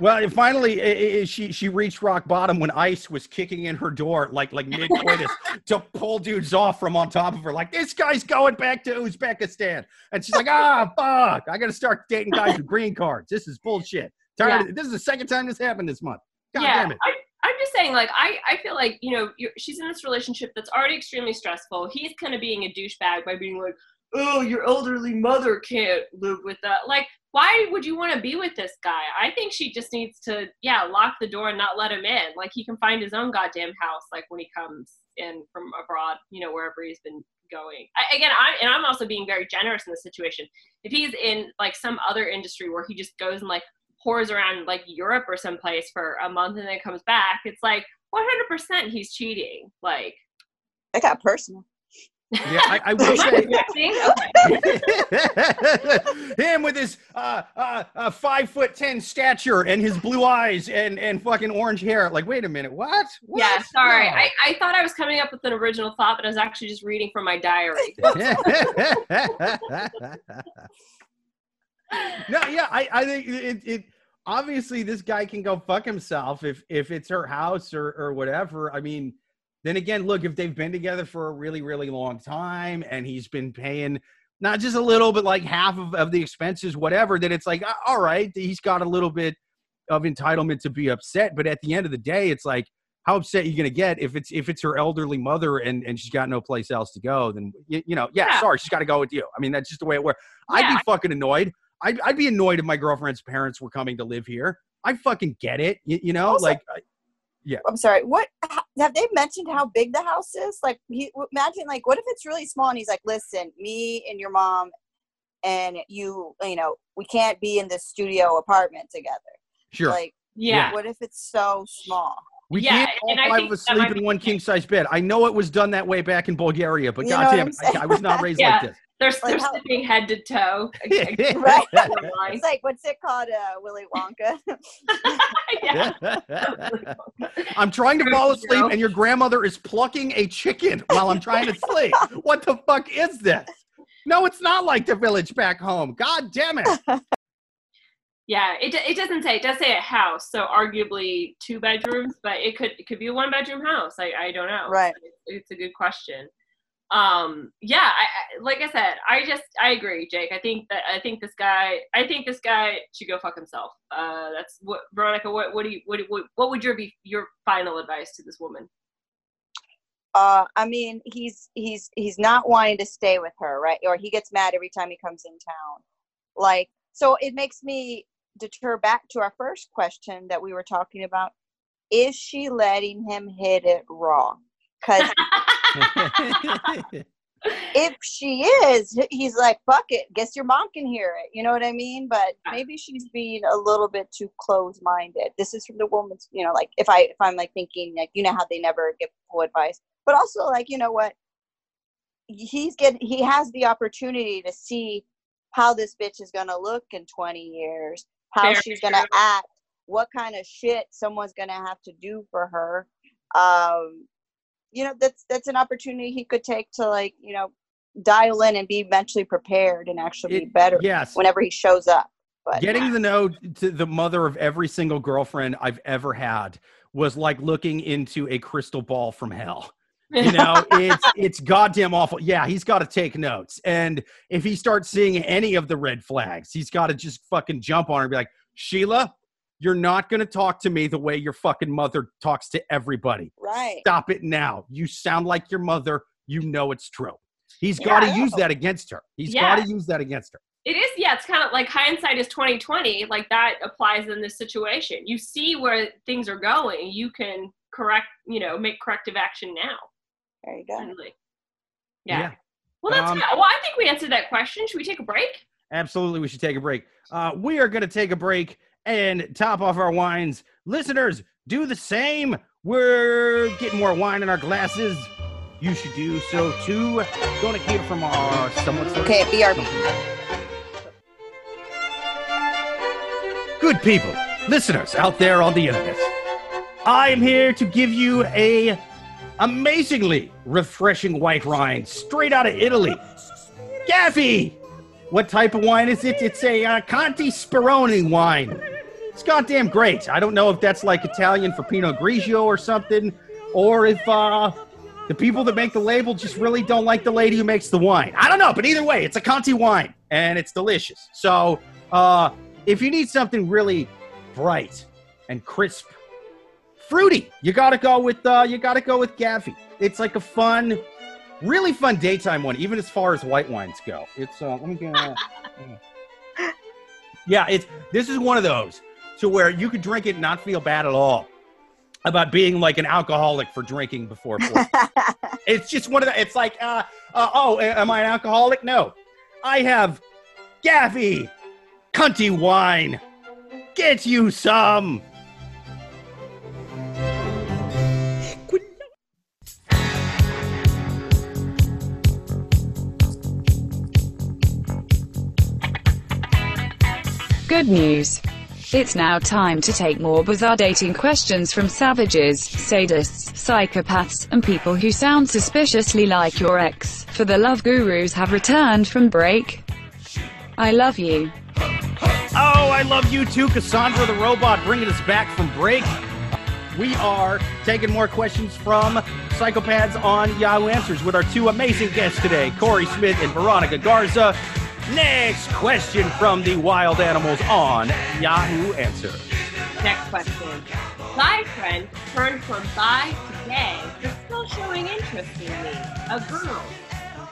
Well, finally, i- i- she she reached rock bottom when Ice was kicking in her door, like like mid coitus, to pull dudes off from on top of her. Like this guy's going back to Uzbekistan, and she's like, ah, fuck! I got to start dating guys with green cards. This is bullshit. Tired. Of, this is the second time this happened this month. God yeah, damn it. I, I'm just saying, like, I, I feel like, you know, you're, she's in this relationship that's already extremely stressful. He's kind of being a douchebag by being like, oh, your elderly mother can't live with that. Like, why would you want to be with this guy? I think she just needs to, yeah, lock the door and not let him in. Like, he can find his own goddamn house, like, when he comes in from abroad, you know, wherever he's been going. I, again, I, and I'm also being very generous in this situation. If he's in, like, some other industry where he just goes and, like, whores around like Europe or someplace for a month and then comes back, it's like 100% he's cheating. Like, It got personal. Yeah, I, I will say. Him with his uh, uh, uh, five foot ten stature and his blue eyes and, and fucking orange hair. Like, wait a minute, what? what? Yeah, sorry. No. I, I thought I was coming up with an original thought, but I was actually just reading from my diary. no, yeah, I, I think it, it obviously this guy can go fuck himself if if it's her house or or whatever. I mean, then again, look, if they've been together for a really, really long time and he's been paying not just a little, but like half of, of the expenses, whatever, then it's like, all right, he's got a little bit of entitlement to be upset. But at the end of the day, it's like, how upset are you gonna get if it's if it's her elderly mother and and she's got no place else to go? Then you, you know, yeah, Yeah. sorry, she's got to go with you. I mean, that's just the way it works. I'd be fucking annoyed. I'd, I'd be annoyed if my girlfriend's parents were coming to live here. I fucking get it. You, you know, Also- like I- I'm sorry. What have they mentioned? How big the house is? Like, he, imagine like, what if it's really small? And he's like, "Listen, me and your mom, and you, you know, we can't be in this studio apartment together. sure. Like, Yeah. what if it's so small? We Yeah, can't all and I five think of us sleep in one king size bed. I know it was done that way back in Bulgaria, but You know goddamn I'm it, I. I was not raised Yeah. like They're, Like they're how- sleeping head to toe. Right. It's like what's it called, uh, Willy Wonka? yeah. I'm trying to fall asleep, and your grandmother is plucking a chicken while I'm trying to sleep. What the fuck is this? No, it's not like the village back home. God damn it. Yeah, it, it doesn't say. It does say a house, so arguably two bedrooms, but it could it could be a one bedroom house. I, I don't know. Right. It's, it's a good question. Um, yeah, I, I, like I said, I just I agree, Jake. I think that I think this guy I think this guy should go fuck himself. Uh, that's what Veronica. What what do you what what, what would your be your final advice to this woman? uh i mean he's he's he's not wanting to stay with her right or he gets mad every time he comes in town like so it makes me deter back to our first question that we were talking about is she letting him hit it raw because if she is he's like fuck it guess your mom can hear it you know what i mean? But maybe she's being a little bit too close-minded this is from the woman's you know like if i if i'm like thinking like you know how they never give full advice but also like you know what? He's getting he has the opportunity to see how this bitch is gonna look in 20 years how Very she's gonna true. act what kind of shit someone's gonna have to do for her um you know that's that's an opportunity he could take to like you know dial in and be mentally prepared and actually be better yes. whenever he shows up but Getting to know to the mother of every single girlfriend I've ever had was like looking into a crystal ball from hell. You know, it's it's goddamn awful. Yeah, he's got to take notes, and if he starts seeing any of the red flags, he's got to just fucking jump on her and be like, Sheila, you're not going to talk to me the way your fucking mother talks to everybody. right Stop it now. You sound like your mother. You know it's true. He's got to use that against her. He's Yeah. got to use that against her. It is, yeah. It's kind of like hindsight is twenty twenty. Like that applies in this situation. You see where things are going. You can correct, you know, make corrective action now. there you go Really. Yeah. Yeah. Well, that's Um. Well, I think we answered that question. Should we take a break? Absolutely, we should take a break. Uh, we are going to take a break and top off our wines. Listeners, do the same. We're getting more wine in our glasses. You should do so too. Going to hear from our somewhat. okay brb Good people, listeners out there on the internet. I am here to give you a amazingly refreshing white wine straight out of Italy. Gavi! What type of wine is it? It's a uh, Conti Speroni wine. It's goddamn great. I don't know if that's like Italian for Pinot Grigio or something, or if uh, the people that make the label just really don't like the lady who makes the wine. I don't know, but either way, it's a Conti wine and it's delicious. So, uh, if you need something really bright and crisp, fruity, you gotta go with uh, you gotta go with Gavi. It's like a fun, really fun daytime one, even as far as white wines go. It's uh, let me get. Uh, yeah, it's this is one of those to where you could drink it and not feel bad at all about being like an alcoholic for drinking before. it's just one of the. It's like, uh, uh, oh, am I an alcoholic? No, I have Gavi, cunty wine. Get you some. Good news. It's now time to take more bizarre dating questions from savages, sadists, psychopaths, and people who sound suspiciously like your ex. For the love gurus have returned from break. I love you. Oh, I love you too, Cassandra the robot, bringing us back from break. We are taking more questions from psychopaths on Yahoo Answers with our two amazing guests today, Kory Smith and Veronica Garza. Next question from the wild animals on Yahoo Answer. Next question. My friend turned from bi to gay, but still showing interest in me. A girl.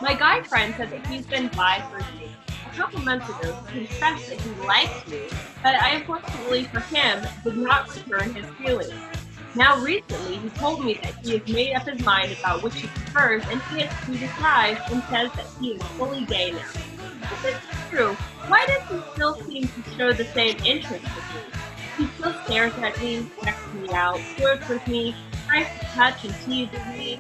My guy friend said that he's been bi for years. A couple months ago, he confessed that he liked me, but I unfortunately for him did not return his feelings. Now recently, he told me that he has made up his mind about which he prefers, and he has two decides and says that he is fully gay now. If it's true, why does he still seem to show the same interest with me? He still stares at me, checks me out, flirts with me, tries to touch and teases me.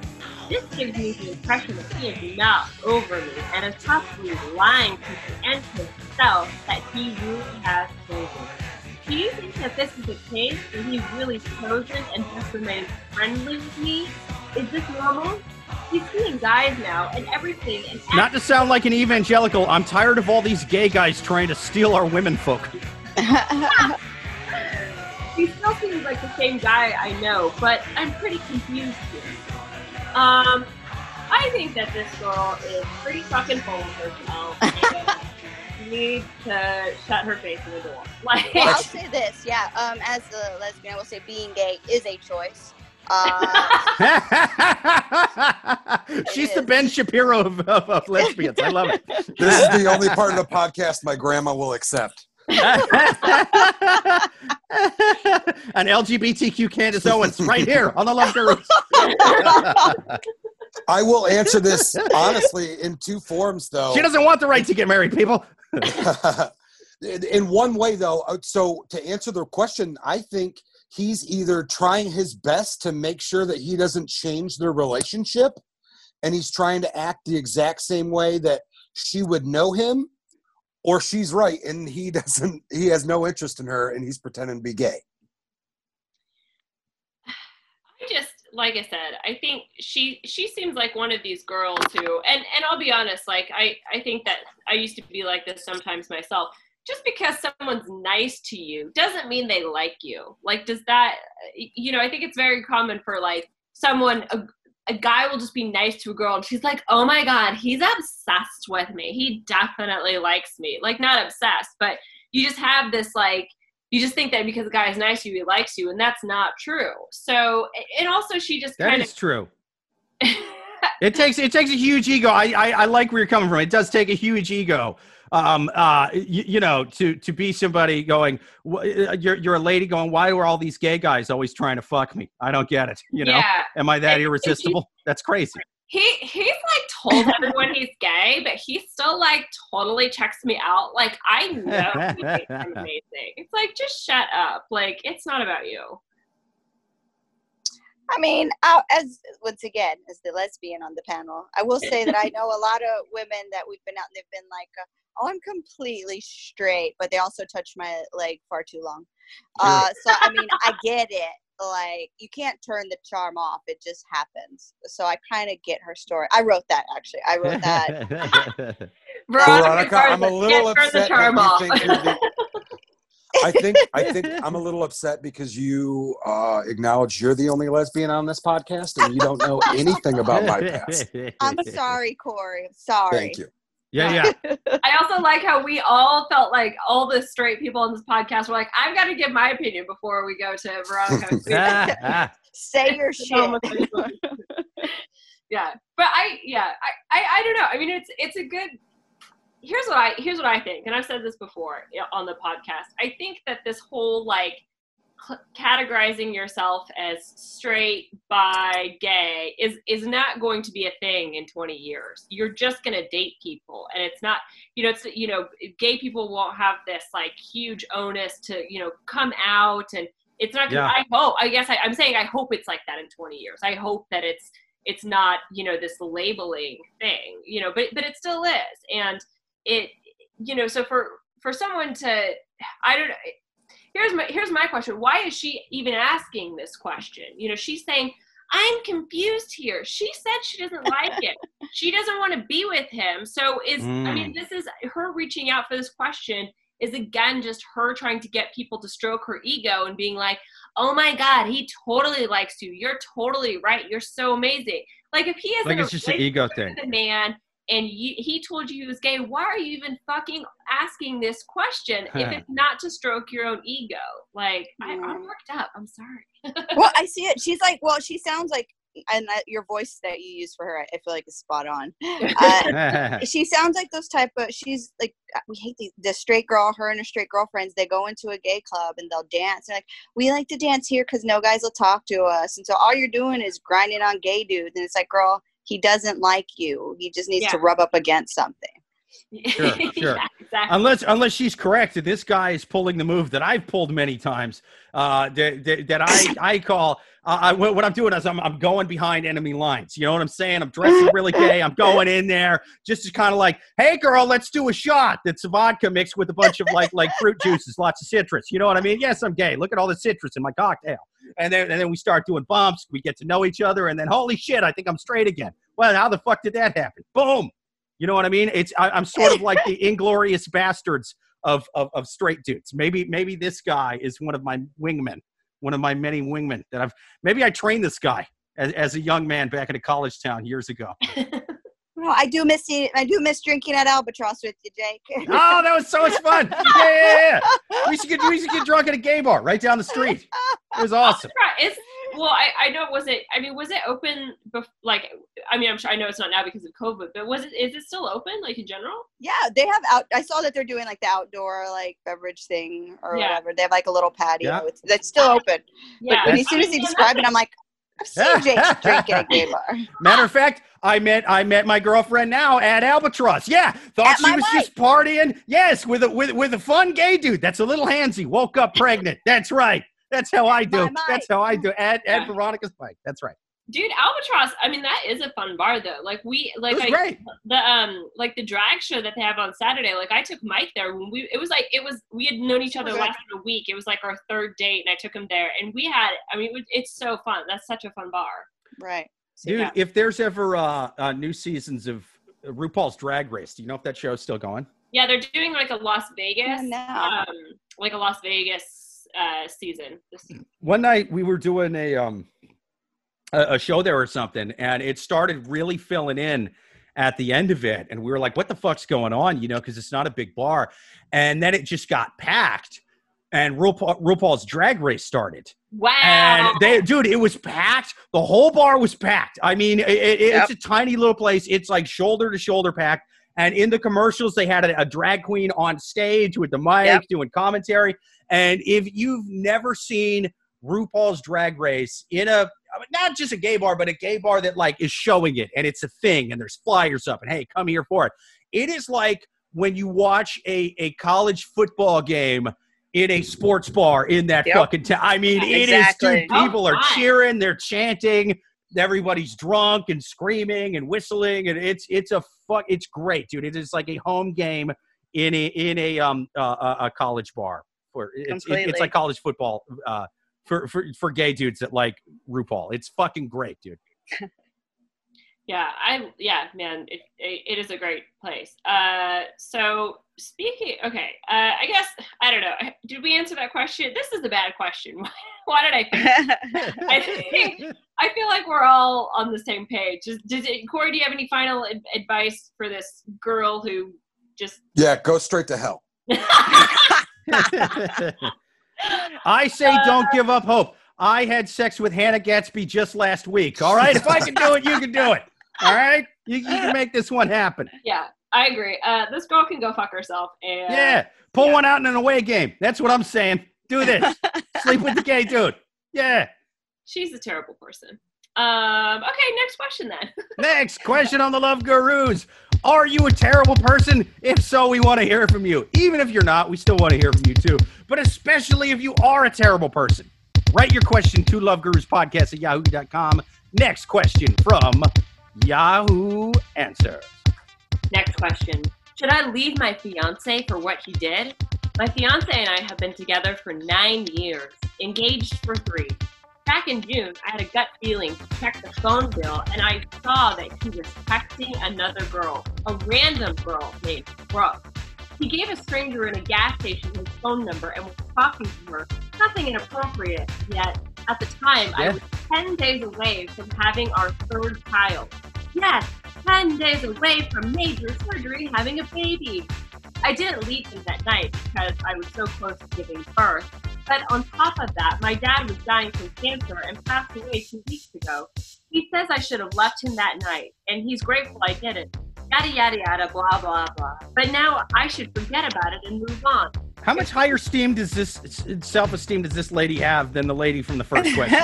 This gives me the impression that he is not over me and is possibly lying to me and to himself that he really has chosen. Do you think that this is the case, that he's really chosen and just remains friendly with me? Is this normal? He's seeing guys now and everything. And Not to sound like an evangelical, I'm tired of all these gay guys trying to steal our women folk. he still seems like the same guy I know, but I'm pretty confused here. Um, I think that this girl is pretty fucking full of herself. and need to shut her face in the door. Like, well, I'll say this, yeah. Um, as a lesbian, I will say being gay is a choice. Uh, She's the Ben Shapiro of, of, of lesbians. I love it. This is the only part of the podcast my grandma will accept. An LGBTQ Candace Owens right here on the Love Gurus. I will answer this honestly in two forms, though. She doesn't want the right to get married, people. in one way, though, uh, so to answer the question, I think he's either trying his best to make sure that he doesn't change their relationship and he's trying to act the exact same way that she would know him or she's right and he doesn't he has no interest in her and he's pretending to be gay I just like I said, I think she she seems like one of these girls who and and I'll be honest, like I I think that I used to be like this sometimes myself. Just because someone's nice to you doesn't mean they like you. Like does that you know, I think it's very common for like someone a, a guy will just be nice to a girl and she's like, "Oh my god, he's obsessed with me. He definitely likes me." Like not obsessed, but you just have this like you just think that because the guy is nice to you, he likes you, and that's not true. So, and also she just That kind is true. It takes it takes a huge ego. I, I I like where you're coming from. It does take a huge ego. Um, uh, you, you know, to to be somebody going, uh, you're you're a lady going, why are all these gay guys always trying to fuck me? I don't get it. You know, yeah, am I that And- and irresistible? That's crazy. he he's like told everyone he's gay, but he still like totally checks me out. Like I know he amazing. It's like just shut up. Like it's not about you. I mean, I, as once again, as the lesbian on the panel, I will say that I know a lot of women that we've been out and they've been like, uh, "Oh, I'm completely straight," but they also touch my leg far too long. Uh, so I mean, I get it. Like you can't turn the charm off; it just happens. So I kind of get her story. I wrote that actually. I wrote that. Veronica, I'm a little can't turn the upset that you think you're the, I think I think I'm a little upset because you uh, acknowledge you're the only lesbian on this podcast and you don't know anything about my past. I'm sorry, Kory. I'm sorry. Thank you. Yeah, yeah. I also like how we all felt like all the straight people on this podcast were like, I've got to give my opinion before we go to Veronica. Say your shit. yeah, but I yeah I, I I don't know. I mean, it's it's a good. Here's what I here's what I think, and I've said this before on the podcast. I think that this whole like cl- categorizing yourself as straight, bi, gay is is not going to be a thing in 20 years. You're just going to date people, and it's not you know it's you know gay people won't have this like huge onus to you know come out and it's not Yeah. i hope i guess I, i'm saying i hope it's like that in 20 years i hope that it's it's not you know this labeling thing you know but but it still is and it you know so for for someone to i don't know here's my here's my question. Why is she even asking this question? You know she's saying i'm confused here. She said she doesn't like it. She doesn't want to be with him. So is i mean hmm. this is her reaching out for this question is again just her trying to get people to stroke her ego and being like oh my god he totally likes you. You're totally right. You're so amazing. Like if he is Like it's just an ego thing. a man and you, he told you he was gay why are you even fucking asking this question if it's not to stroke your own ego like I, i'm worked up i'm sorry well, I see it. She's like, well, she sounds like, and that, your voice that you use for her, I feel like is spot on. Uh, she sounds like those type of. She's like, uh, we hate the, the straight girl. Her and her straight girlfriends. They go into a gay club and they'll dance. And like, we like to dance here because no guys will talk to us. And so all you're doing is grinding on gay dudes. And it's like, girl, he doesn't like you. He just needs to rub up against something. Sure, sure. yeah, exactly. unless unless she's correct this guy is pulling the move that I've pulled many times uh, that, that, that I I call I, what I'm doing is I'm I'm going behind enemy lines. You know what I'm saying? I'm dressing really gay. I'm going in there just to kind of like, hey girl, let's do a shot. That's vodka mixed with a bunch of like like fruit juices, lots of citrus. You know what I mean? Yes, I'm gay. Look at all the citrus in my cocktail. And then and then we start doing bumps. We get to know each other, and then holy shit, I think I'm straight again. Well, how the fuck did that happen? Boom. You know what I mean? It's I, I'm sort of like the inglorious bastards of, of of straight dudes. Maybe maybe this guy is one of my wingmen, one of my many wingmen that I've. Maybe I trained this guy as, as a young man back in a college town years ago. Oh, I do miss you. I do miss drinking at Albatross with you, Jake. Oh, that was so much fun! Yeah, yeah, yeah. We should get we should get drunk at a gay bar right down the street. It was oh, awesome. It's well, I, I know. Was it? I mean, was it open? Bef- like, I mean, I'm sure I know it's not now because of COVID, but was it? Is it still open? Like in general? yeah, they have out. I saw that they're doing like the outdoor like beverage thing or Yeah. whatever. They have like a little patio. Yeah. It's, it's still open. Yeah. But when, as soon as he described it, I'm like, I've seen Jake drink at a gay bar. Matter of fact, I met I met my girlfriend now at Albatross. Yeah, thought At she was wife. just partying. Yes, with a with with a fun gay dude. That's a little handsy. Woke up pregnant. That's right. That's how I do. That's how I do. At at Veronica's bike. That's right. Dude, Albatross. I mean, that is a fun bar though. Like we, It like was I, great. the um, like the drag show that they have on Saturday. Like I took Mike there when we. It was like it was we had known each other Okay. less than a week. It was like our third date, and I took him there, and we had. I mean, it was, it's so fun. That's such a fun bar. Right. So, Dude, yeah. if there's ever uh, uh, new seasons of RuPaul's Drag Race, do you know if that show's still going? Yeah, they're doing like a Las Vegas, um, like a Las Vegas uh, season. One night we were doing a um a, a show there or something and it started really filling in at the end of it and we were like what the fuck's going on? You know because it's not a big bar. And then it just got packed and RuPaul, RuPaul's drag race started. Wow. and they dude it was packed. The whole bar was packed. I mean it, it- it's a tiny little place. It's like shoulder to shoulder packed. And in the commercials they had a, a drag queen on stage with the mic Yep. doing commentary. And if you've never seen rupaul's drag race in a not just a gay bar but a gay bar that like is showing it and it's a thing and there's flyers up and hey come here for it it is like when you watch a, a college football game in a sports bar in that Yep. fucking town. I mean, it is, Exactly. dude. People Oh, are cheering, they're chanting, everybody's drunk and screaming and whistling, and it's it's a fuck. It's great, dude. It is like a home game in a in a um uh, a- a college bar. For it's it- it's like college football uh for for for gay dudes that like RuPaul. It's fucking great, dude. Yeah, I yeah, man, it, it it is a great place. Uh, so speaking, okay, uh, I guess I don't know. Did we answer that question? This is a bad question. Why did I think? I think I feel like we're all on the same page. Does, does it, Kory? Do you have any final ad- advice for this girl who just? Yeah, go straight to hell. I say don't give up hope. I had sex with Hannah Gadsby just last week. All right, if I can do it, you can do it. All right, you, you can make this one happen. yeah, I agree. Uh, this girl can go fuck herself. And Yeah, pull Yeah. one out in an away game. That's what I'm saying. Do this. Sleep with the gay dude. Yeah. she's a terrible person. Um, okay, next question then. Next question on the Love Gurus. Are you a terrible person? If so, we want to hear from you. Even if you're not, we still want to hear from you too. But especially if you are a terrible person. Write your question to Love Gurus Podcast at yahoo.com. Next question from Yahoo Answers. Next question. Should I leave my fiance for what he did? My fiance and I have been together for nine years, engaged for three. Back in June, I had a gut feeling to check the phone bill, and I saw that he was texting another girl, a random girl named Brooke. He gave a stranger in a gas station his phone number and was talking to her. Nothing inappropriate, yet at the time, I was 10 days away from having our third child. Yes, 10 days away from major surgery having a baby. I didn't leave him that night because I was so close to giving birth. But on top of that, my dad was dying from cancer and passed away two weeks ago. He says I should have left him that night, and he's grateful I didn't. Yada, yada, yada, blah, blah, blah. But now I should forget about it and move on. How much higher esteem does this self esteem does this lady have than the lady from the first question?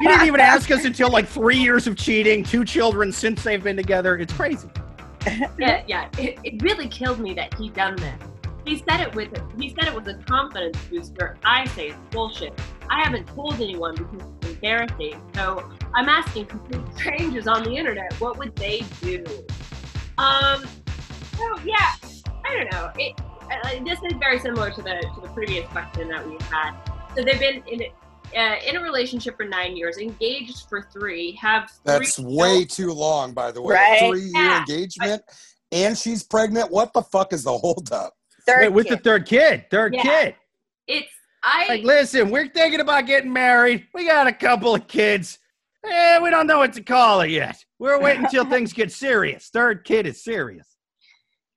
You didn't even ask us until like three years of cheating, two children since they've been together. It's crazy. yeah, yeah. It, it really killed me that he done this. He said it with he said it was a confidence booster. I say it's bullshit. I haven't told anyone because it's embarrassing. So I'm asking complete strangers on the internet, what would they do? Um. So yeah, I don't know. It uh, this is very similar to the to the previous question that we had. So they've been in uh, in a relationship for nine years, engaged for three, have three That's way too long, by the way. Right? Three year Yeah. engagement, and she's pregnant. What the fuck is the holdup? Third Wait, with the third kid. Third Yeah. kid. It's I Like, listen, we're thinking about getting married. We got a couple of kids. Eh, we don't know what to call it yet. We're waiting until things get serious. Third kid is serious.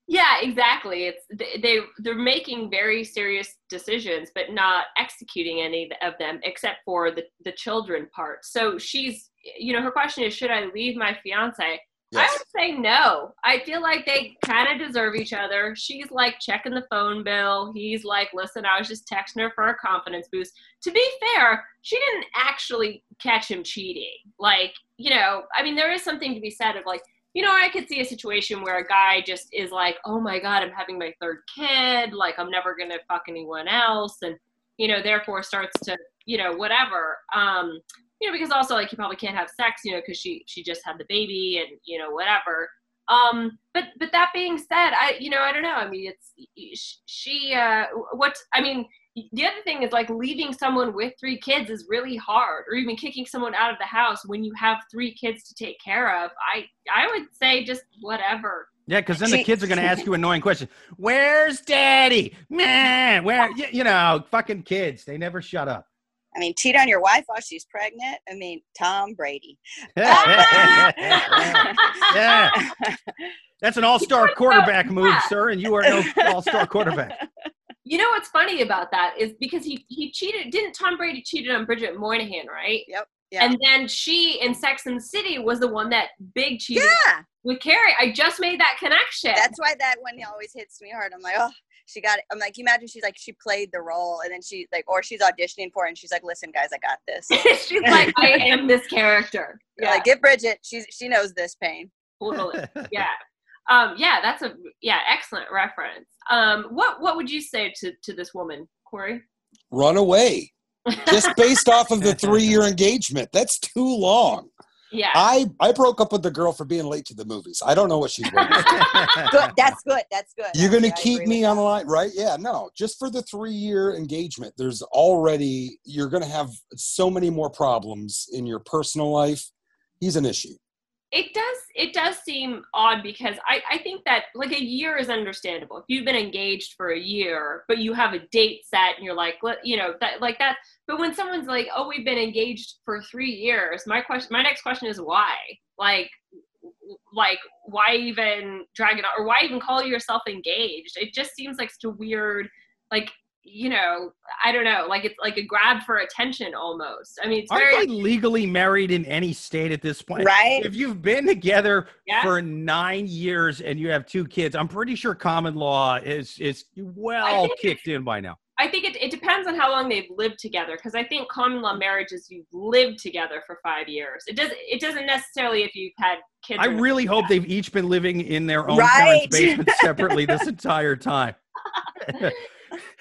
Yeah, exactly. It's they they- they're making very serious decisions, but not executing any of them except for the the children part. So she's, you know, her question is, should I leave my fiance? I would say no. I feel like they kind of deserve each other. She's like checking the phone bill. He's like, listen, I was just texting her for a confidence boost. To be fair, she didn't actually catch him cheating. Like, you know, I mean, there is something to be said of like, you know, I could see a situation where a guy just is like, oh my God, I'm having my third kid. Like, I'm never going to fuck anyone else. And, you know, therefore starts to, you know, whatever. Um, you know, because also like he probably can't have sex, you know, because she she just had the baby and you know whatever. Um, but but that being said, I you know I don't know. I mean, it's she. Uh, what I mean, the other thing is like leaving someone with three kids is really hard, or even kicking someone out of the house when you have three kids to take care of. I I would say just whatever. Yeah, because then the kids are going to ask you annoying questions. Where's daddy? Man, where? You, you know, fucking kids. They never shut up. I mean, cheat on your wife while she's pregnant. I mean, Tom Brady. yeah. That's an all-star quarterback move, Yeah. sir, and you are no all-star quarterback. You know what's funny about that is because he he cheated. Didn't Tom Brady cheated on Bridget Moynahan, right? Yep. Yeah. And then she in Sex and the City was the one that big cheated yeah, with Carrie. I just made that connection. that's why that one always hits me hard. I'm like, oh, she got it. I'm like, imagine she's like, she played the role, and then she like, or she's auditioning for it, and she's like, listen, guys, I got this. She's like, I am this character. Yeah, like, get Bridget. She's she knows this pain. totally. Yeah. Um, yeah, that's a yeah, excellent reference. Um, what what would you say to to this woman, Kory? Run away. Just based off of the three year engagement. That's too long. Yeah. I, I broke up with the girl for being late to the movies. I don't know what she's waiting for. Good. That's good. That's good. You're going to Actually, I keep me on the line, right? Yeah, no. Just for the three year engagement, there's already, you're going to have so many more problems in your personal life. He's an issue. It does it does seem odd because I, I think that like a year is understandable. If you've been engaged for a year but you have a date set and you're like you know that like that but when someone's like oh we've been engaged for three years my question my next question is why? Like like why even drag it out or why even call yourself engaged? It just seems like such a weird like you know i don't know like it's like a grab for attention almost i mean it's Aren't very they legally married in any state at this point? Right? If you've been together Yeah. for nine years and you have two kids, I'm pretty sure common law is is well kicked in by now. I think it, it depends on how long they've lived together because I think common law marriage is you've lived together for five years. It doesn't it doesn't necessarily if you've had kids. I really hope they've each been living in their own Right. parents' basement separately this entire time.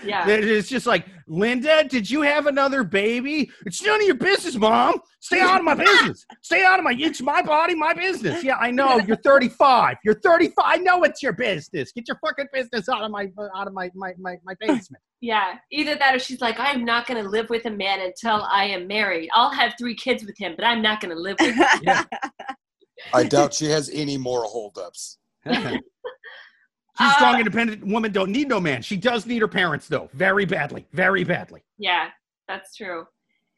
yeah. It's just like, Linda, did you have another baby? It's none of your business, mom. Stay out of my business. Stay out of my. It's my body, my business. Yeah, I know. You're 35. You're 35. I know it's your business. Get your fucking business out of my out of my my my, my basement. Yeah. Either that or she's like, I'm not gonna live with a man until I am married. I'll have three kids with him, but I'm not gonna live with him. Yeah. I doubt she has any more holdups. She's a strong, Uh, independent woman. Don't need no man. She does need her parents though, very badly, very badly. Yeah, that's true.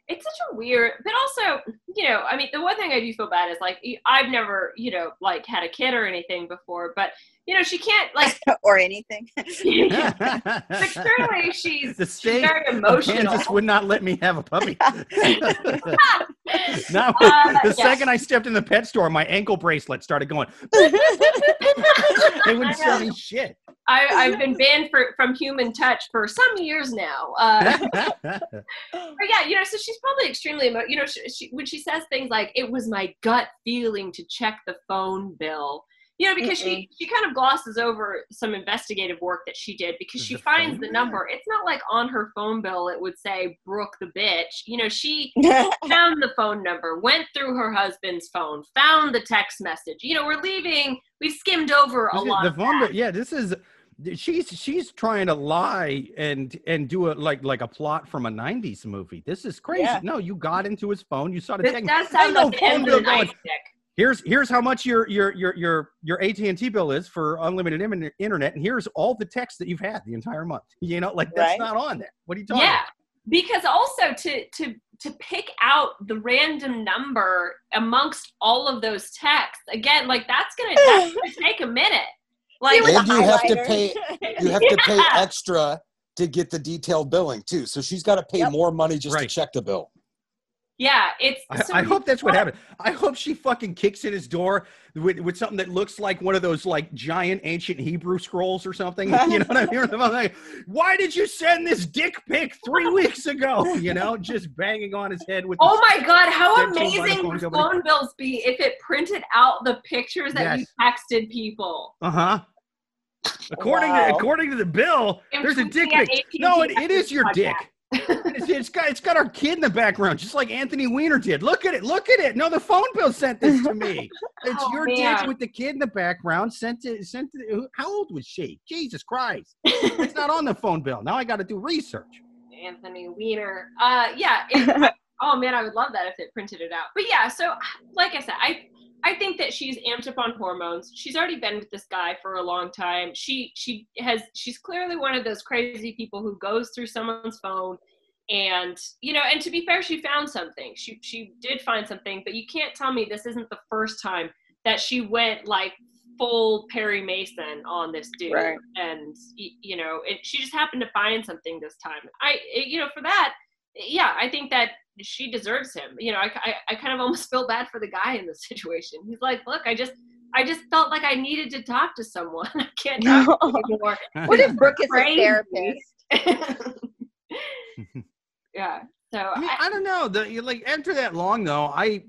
It's such a weird, but also, you know, I mean, the one thing I do feel bad is like I've never, you know, like had a kid or anything before, but you know, she can't like. or anything. but clearly, she's, the she's very emotional. Kansas would not let me have a puppy. no, Uh, the yeah. second I stepped in the pet store, my ankle bracelet started going. they wouldn't I sell know. me shit. I, I've been banned for, from human touch for some years now. Uh, but yeah, you know, so she's probably extremely, emo- you know, she, she, when she says things like, it was my gut feeling to check the phone bill, You know, because she she kind of glosses over some investigative work that she did because she finds the number. It's not like on her phone bill it would say Brooke the bitch. You know, she found the phone number, went through her husband's phone, found the text message. You know, we're leaving. We've skimmed over a This lot. the phone that. bill- yeah this is she's she's trying to lie and and do a like like a plot from a 90s movie this is crazy Yeah. no you got into his phone you saw the text does sound like the phone end bill of the going. Here's here's how much your your your your your AT&T bill is for unlimited im- internet and here's all the texts that you've had the entire month you know like that's Right. not on there what are you talking about? Yeah, about? because also to to to pick out the random number amongst all of those texts again, like that's gonna, that's gonna take a minute. Like with And you have to pay you have to pay extra to get the detailed billing too. So she's got to pay Yep. more money just Right. to check the bill. Yeah, it's. I, so I hope that's what happened. I hope she fucking kicks in his door with, with something that looks like one of those like giant ancient Hebrew scrolls or something. You know what I mean? I'm like, why did you send this dick pic three weeks ago? You know, just banging on his head with. Oh my god, how Send to him by the amazing phone would phone bills be if it printed out the pictures that you texted people? Uh huh. According Wow. to according to the bill, I'm there's a dick pic. No, it, it is your podcast. dick. It's, it's got it's got our kid in the background, just like Anthony Weiner did. Look at it, look at it. No, the phone bill sent this to me. It's Oh, your dick with the kid in the background. Sent it. Sent it. How old was she? Jesus Christ! It's not on the phone bill. Now I got to do research. Anthony Weiner. Uh, yeah. It, oh man, I would love that if it printed it out. But yeah, so like I said, I I think that she's amped up on hormones. She's already been with this guy for a long time. She she has she's clearly one of those crazy people who goes through someone's phone and you know and to be fair she found something she she did find something but you can't tell me this isn't the first time that she went like full perry mason on this dude Right. and you know it, she just happened to find something this time i you know for that yeah i think that she deserves him you know I, I, I kind of almost feel bad for the guy in this situation he's like look i just i just felt like i needed to talk to someone i can't talk to you anymore What if Brooke is a therapist? yeah so Yeah, I, I don't know. The like after that long though, I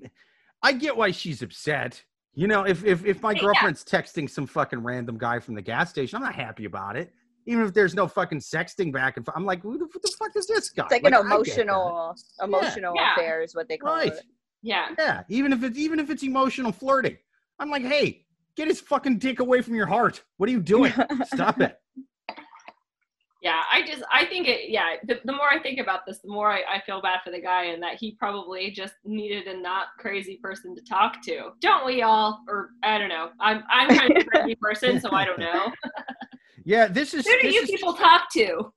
I get why she's upset. You know, if if if my Yeah. girlfriend's texting some fucking random guy from the gas station, I'm not happy about it. Even if there's no fucking sexting back and forth, I'm like, who the, what the fuck is this guy? It's like Like, an I emotional, emotional Yeah. affair is what they call Right. it. yeah Yeah, even if it's even if it's emotional flirting, I'm like, hey, get his fucking dick away from your heart. What are you doing? Stop it. yeah i just i think it yeah the, the more i think about this the more I, I feel bad for the guy and that he probably just needed a not crazy person to talk to don't we all or i don't know i'm i'm kind of a crazy person so i don't know Yeah, this is who do you is people talk to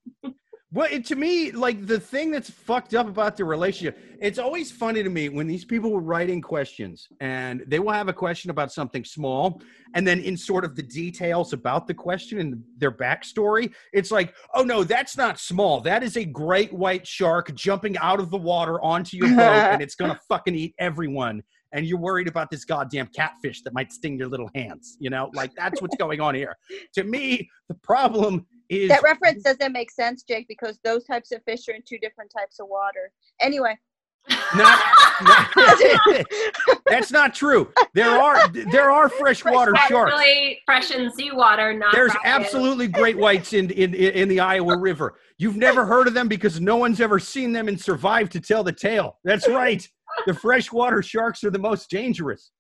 Well, it, to me, like the thing that's fucked up about the relationship, it's always funny to me when these people were writing questions and they will have a question about something small, and then in sort of the details about the question and their backstory, it's like, oh no, that's not small. That is a great white shark jumping out of the water onto your boat, and it's gonna fucking eat everyone. And you're worried about this goddamn catfish that might sting your little hands. You know, like that's what's going on here. To me, the problem is That reference doesn't make sense, Jake, because those types of fish are in two different types of water. Anyway, not, not- that's not true. There are there are freshwater sharks. Really fresh in seawater, not There's rotten. absolutely great whites in, in in the Iowa River. You've never heard of them because no one's ever seen them and survived to tell the tale. That's right. The freshwater sharks are the most dangerous.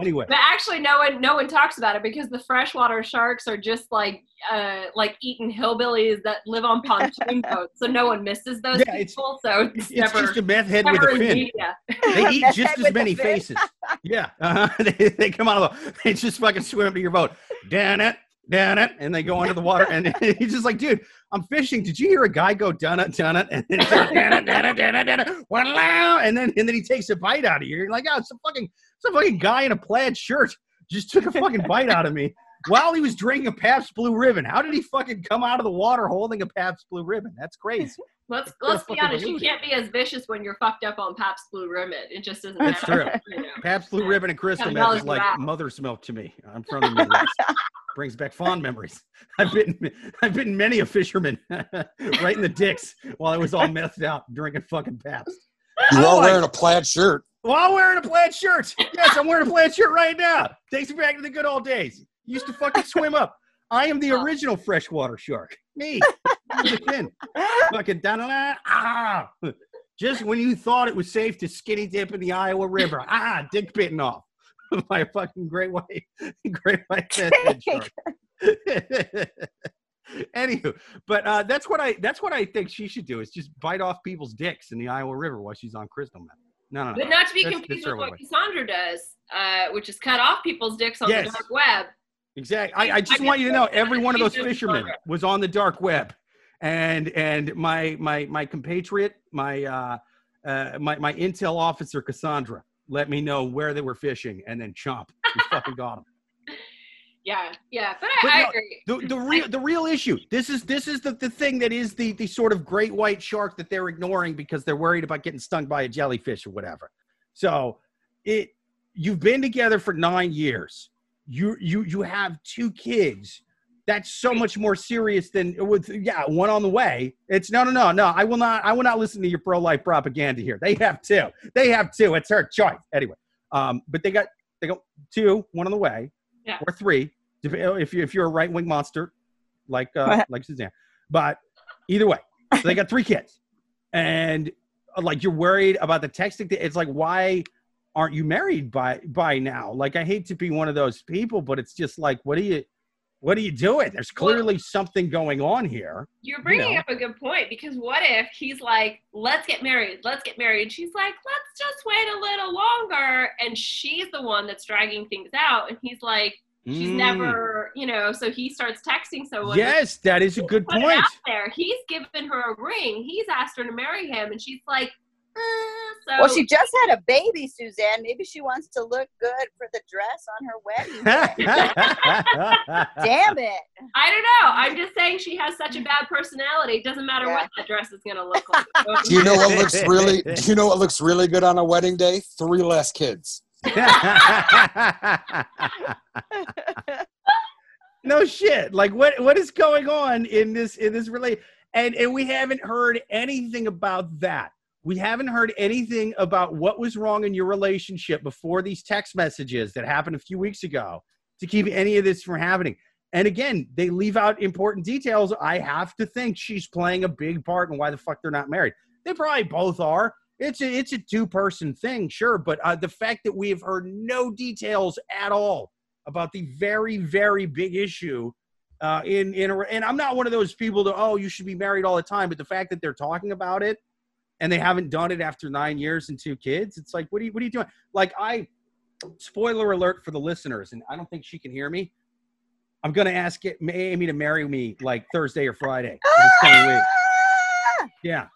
Anyway, But actually, no one no one talks about it because the freshwater sharks are just like uh like eating hillbillies that live on pontoon boats, so no one misses those Yeah, it's- people. so it's, it's never, just a meth head with a fin. media. They eat just as many faces. Yeah, uh-huh. they, they come out of the, they just fucking swim to your boat, Damn it, down it, and they go under the water. And he's just like, dude, I'm fishing. Did you hear a guy go down it, down it, and then it, it, it, and then and then he takes a bite out of you. You're like, oh, it's a fucking, it's a fucking guy in a plaid shirt just took a fucking bite out of me while he was drinking a Pabst Blue Ribbon. How did he fucking come out of the water holding a Pabst Blue Ribbon? That's crazy. Let's let's be fucking honest. You can't be as vicious when you're fucked up on Pabst Blue Ribbon. It just doesn't. That's that- true. You know. Pabst Blue Ribbon and crystal Gotta meth is like that. mother's milk to me. I'm from the Midwest. Brings back fond memories. I've been I've been many a fisherman right in the dicks while I was all methed out drinking fucking Pabst. You Oh, are I- wearing a plaid shirt. While wearing a plaid shirt. Yes, I'm wearing a plaid shirt right now. Takes me back to the good old days. used to fucking swim up. I am the Oh. original freshwater shark. Me. fucking da da ah. Just when you thought it was safe to skinny dip in the Iowa River, ah, dick bitten off by a fucking great white, great white head shark. Anywho, but uh, that's what I that's what I think she should do is just bite off people's dicks in the Iowa River while she's on crystal meth. No, no, no. But not to be That's- confused that's with what way. Cassandra does, uh, which is cut off people's dicks on Yes. the dark web. Exactly. I, I just I want you to know every one of those fishermen was on the dark web, and and my my my compatriot, my uh, uh my my intel officer Cassandra, let me know where they were fishing, and then chomp, we fucking got them. Yeah, yeah. But But I, I agree. The, the real the real issue. This is this is the, the thing that is the the sort of great white shark that they're ignoring because they're worried about getting stung by a jellyfish or whatever. So it you've been together for nine years. You you you have two kids. That's so much more serious than with yeah one on the way. It's no no no no. I will not I will not listen to your pro life propaganda here. They have two. They have two. It's her choice anyway. Um, but they got they got two, one on the way, Yeah. or three if if you if you're a right wing monster like uh, like Suzanne. But either way, so they got three kids, and uh, like you're worried about the texting. It's like why aren't you married by by now? Like I hate to be one of those people, but it's just like what are you what are you doing? There's Well- clearly something going on here. You're bringing know. up a good point because what if he's like, let's get married, let's get married. She's like, let's just wait a little longer. And she's the one that's dragging things out. And he's like, she's Mm. never, you know, so he starts texting someone. Yes, that is a good point. out there. He's given her a ring. He's asked her to marry him. And she's like, Ah, so. Well, she just had a baby, Suzanne. Maybe she wants to look good for the dress on her wedding. day. Damn it. I don't know. I'm just saying she has such a bad personality. It doesn't matter Yeah. what that dress is going to look like. Do you know what looks really? Do you know what looks really good on a wedding day? Three less kids. no shit. Like what what is going on in this in this relate and and we haven't heard anything about that. We haven't heard anything about what was wrong in your relationship before these text messages that happened a few weeks ago to keep any of this from happening. And again, they leave out important details. I have to think she's playing a big part in why the fuck they're not married. They probably both are. It's a it's a two person thing, sure, but uh, the fact that we have heard no details at all about the very very big issue uh, in in and I'm not one of those people that oh you should be married all the time, but the fact that they're talking about it and they haven't done it after nine years and two kids, it's like what are you what are you doing? Like I spoiler alert for the listeners, and I don't think she can hear me. I'm gonna ask it, Amy to marry me like Thursday or Friday ah! this coming week. Yeah,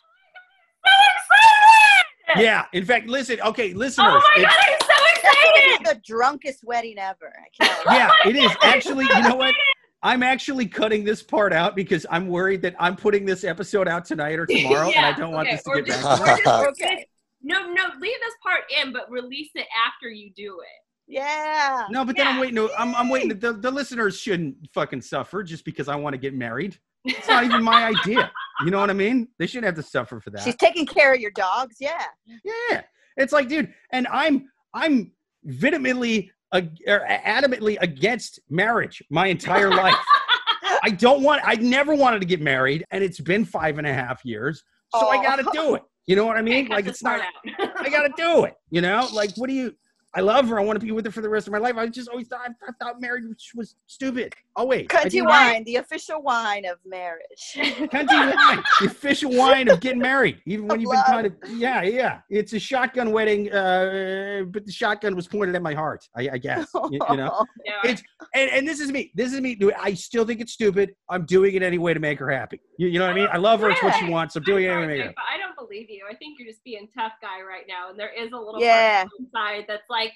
yeah. In fact, listen. Okay, listeners. Oh my it's- God, I'm so excited. the drunkest wedding ever. I can't. yeah, Oh my it is God, I'm actually. so You know what? Excited. I'm actually cutting this part out because I'm worried that I'm putting this episode out tonight or tomorrow, and I don't want this to or get just- back. just- Okay. No, no, leave this part in, but release it after you do it. Yeah. No, but then I'm waiting. To, I'm, I'm waiting. The, the listeners shouldn't fucking suffer just because I want to get married. It's not even my idea. You know what I mean? They shouldn't have to suffer for that. She's taking care of your dogs. Yeah. Yeah, it's like, dude, and I'm I'm vehemently, uh, er, adamantly against marriage my entire life. I don't want. I never wanted to get married, and it's been five and a half years, so I Oh. got to do it. You know what I mean? Cut Like it's not. I got to do it. You know, like what do you? I love her. I want to be with her for the rest of my life. I just always thought I thought marriage was stupid. Always. I Cunty didn't- wine, the official wine of marriage. Cunty wine, the official wine of getting married, even when Of you've been kind of yeah, yeah. It's a shotgun wedding, uh, but the shotgun was pointed at my heart. I, I guess you, you know. No, It's and, and this is me. This is me. I still think it's stupid. I'm doing it anyway to make her happy. You, you know what I mean? I love her. It's what she Yeah. wants. I'm I'm doing it anyway to make her. I don't believe you. I think you're just being tough guy right now, and there is a little Yeah. part inside that's like,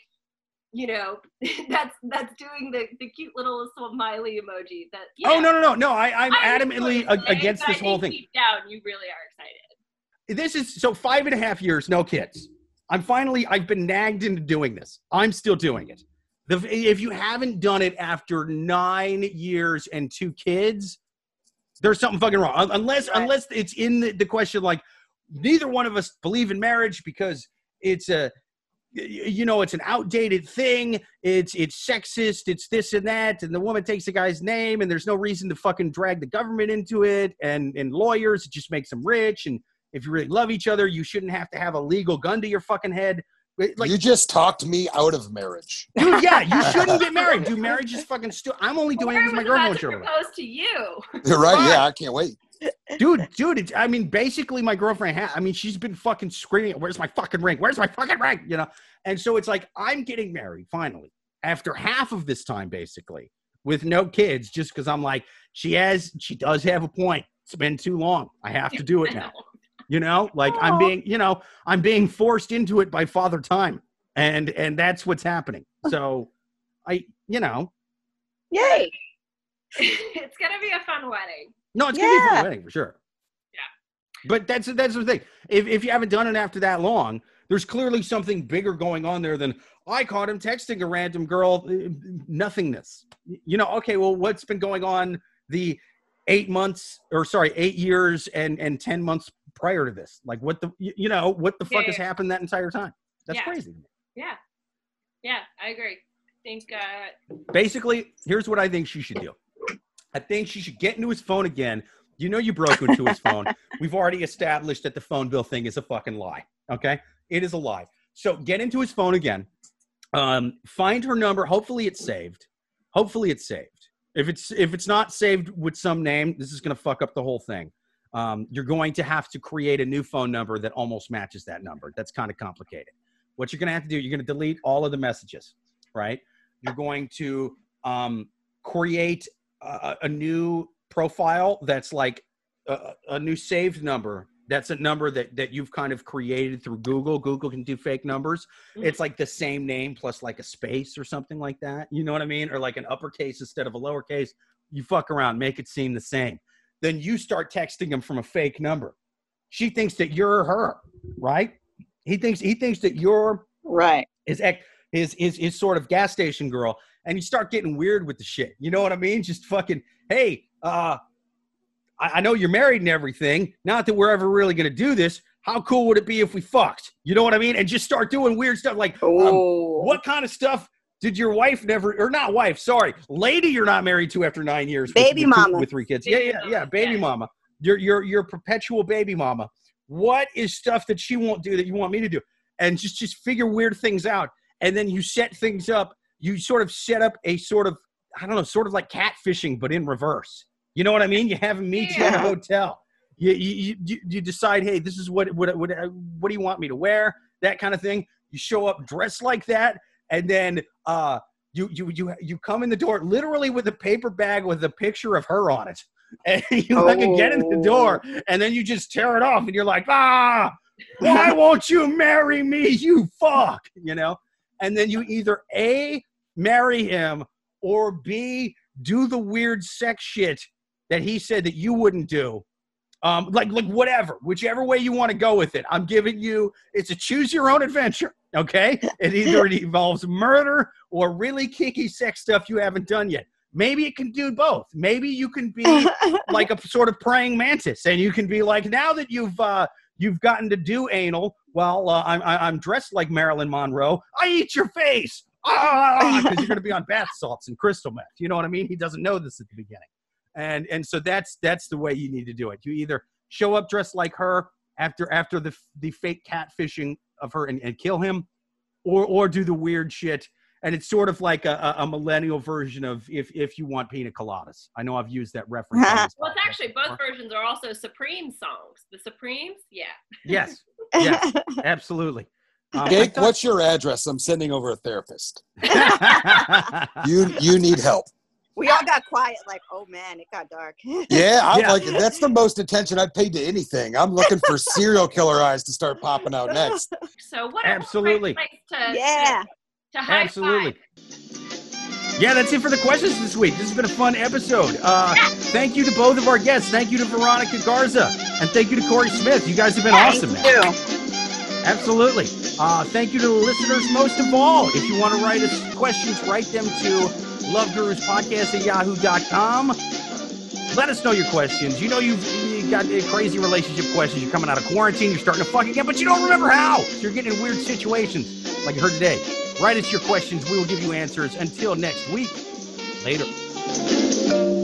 you know, that's that's doing the, the cute little smiley emoji. That yeah, Oh no no no no! I, I'm I know adamantly what you're ag- saying, against this whole thing. Deep down, you really are excited. this is so five and a half years, no kids. I'm finally, I've been nagged into doing this. I'm still doing it. The, if you haven't done it after nine years and two kids, there's something fucking wrong. Unless, Right. unless it's in the, the question like neither one of us believe in marriage because it's a, you know it's an outdated thing it's it's sexist it's this and that and the woman takes the guy's name and there's no reason to fucking drag the government into it and and lawyers it just makes them rich and if you really love each other you shouldn't have to have a legal gun to your fucking head like you just talked me out of marriage. dude yeah you shouldn't get married dude marriage is fucking stupid i'm only doing it Lauren because my was girlfriend about won't to propose to you. You're right. Fine. Yeah, I can't wait. Dude, dude. It's, I mean, basically, my girlfriend. Ha- I mean, she's been fucking screaming, "Where's my fucking ring? Where's my fucking ring?" You know. And so it's like I'm getting married finally after half of this time, basically, with no kids, just because I'm like, she has, she does have a point. It's been too long. I have to do it now. You know, like I'm being, you know, I'm being forced into it by Father Time, and and that's what's happening. So, I, you know, Yay! it's gonna be a fun wedding. No, it's gonna be a fun wedding for sure. Yeah. But that's that's the thing. If if you haven't done it after that long, there's clearly something bigger going on there than I caught him texting a random girl. uh, Nothingness. You know. Okay. Well, what's been going on the eight months or sorry, eight years and and ten months prior to this? Like what the you you know what the fuck Yeah, has yeah. happened that entire time? That's Yeah. crazy. Yeah, yeah, I agree. I think uh, basically, here's what I think she should do. I think she should get into his phone again. You know, you broke into his phone. We've already established that the phone bill thing is a fucking lie. Okay, it is a lie. So get into his phone again. Um, find her number. Hopefully, it's saved. Hopefully, it's saved. If it's if it's not saved with some name, this is going to fuck up the whole thing. Um, you're going to have to create a new phone number that almost matches that number. That's kind of complicated. What you're going to have to do, you're going to delete all of the messages, right? You're going to um, create a, a new profile that's like a, a new saved number. That's a number that that you've kind of created through Google. Google can do fake numbers. Mhm. It's like the same name plus like a space or something like that. You know what I mean? Or like an uppercase instead of a lowercase. You fuck around, make it seem the same. Then you start texting him from a fake number. She thinks that you're her, right? He thinks he thinks that you're Right. his ex his his his sort of gas station girl and you start getting weird with the shit. You know what i mean? Just fucking hey uh I, I know you're married and everything. Not that we're ever really gonna do this. How cool would it be if we fucked? You know what i mean? And just start doing weird stuff like um, Oh. what kind of stuff did your wife never or not wife sorry lady you're not married to after nine years Baby with, mama. with three kids. Baby yeah yeah mama, yeah baby yeah. mama. Your your your perpetual baby mama. What is stuff that she won't do that you want me to do? And just just figure weird things out. And then you set things up you sort of set up a sort of i don't know sort of like catfishing but in reverse. You know what i mean? You have them meet you in a hotel. You, you, you, you decide hey this is what, what what what do you want me to wear? That kind of thing. You show up dressed like that and then uh you you you you come in the door literally with a paper bag with a picture of her on it. And you fucking get in the door and then you just tear it off and you're like ah why won't you marry me you fuck? You know? And then you either a marry him or b do the weird sex shit that he said that you wouldn't do. Um like like whatever whichever way you want to go with it. I'm giving you it's a choose your own adventure okay? It either it involves murder or really kinky sex stuff you haven't done yet. Maybe it can do both. Maybe you can be like a sort of praying mantis and you can be like now that you've uh you've gotten to do anal well uh, I'm, I- I'm dressed like marilyn monroe i eat your face ah because you're going to be on bath salts and crystal meth. You know what i mean? He doesn't know this at the beginning. And and so that's that's the way you need to do it. You either show up dressed like her after after the the fake catfishing of her and, and kill him or or do the weird shit. And it's sort of like a, a a millennial version of if if you want pina coladas. I know i've used that reference well, it's podcast actually before. both versions are also Supreme songs. The Supremes, yeah. yes. Yes. Absolutely um, Jake, I what's your address? I'm sending over a therapist. You you need help. we all got quiet, like, oh man, it got dark. Yeah, I'm Yeah. like that's the most attention I've paid to anything. I'm looking for serial killer eyes to start popping out next. So what? Absolutely. great place To, yeah. To, to high Absolutely. five. Yeah, that's it for the questions this week. This has been a fun episode. Uh, thank you to both of our guests. Thank you to Veronica Garza. And thank you to Kory Smith. You guys have been awesome, man. Absolutely. Uh, thank you to the listeners most of all. If you want to write us questions, write them to loveguruspodcast at yahoo.com. Let us know your questions. You know you've you got crazy relationship questions. You're coming out of quarantine. You're starting to fuck again, but you don't remember how. So you're getting in weird situations. like you heard today. Write us your questions. We will give you answers. Until next week, later.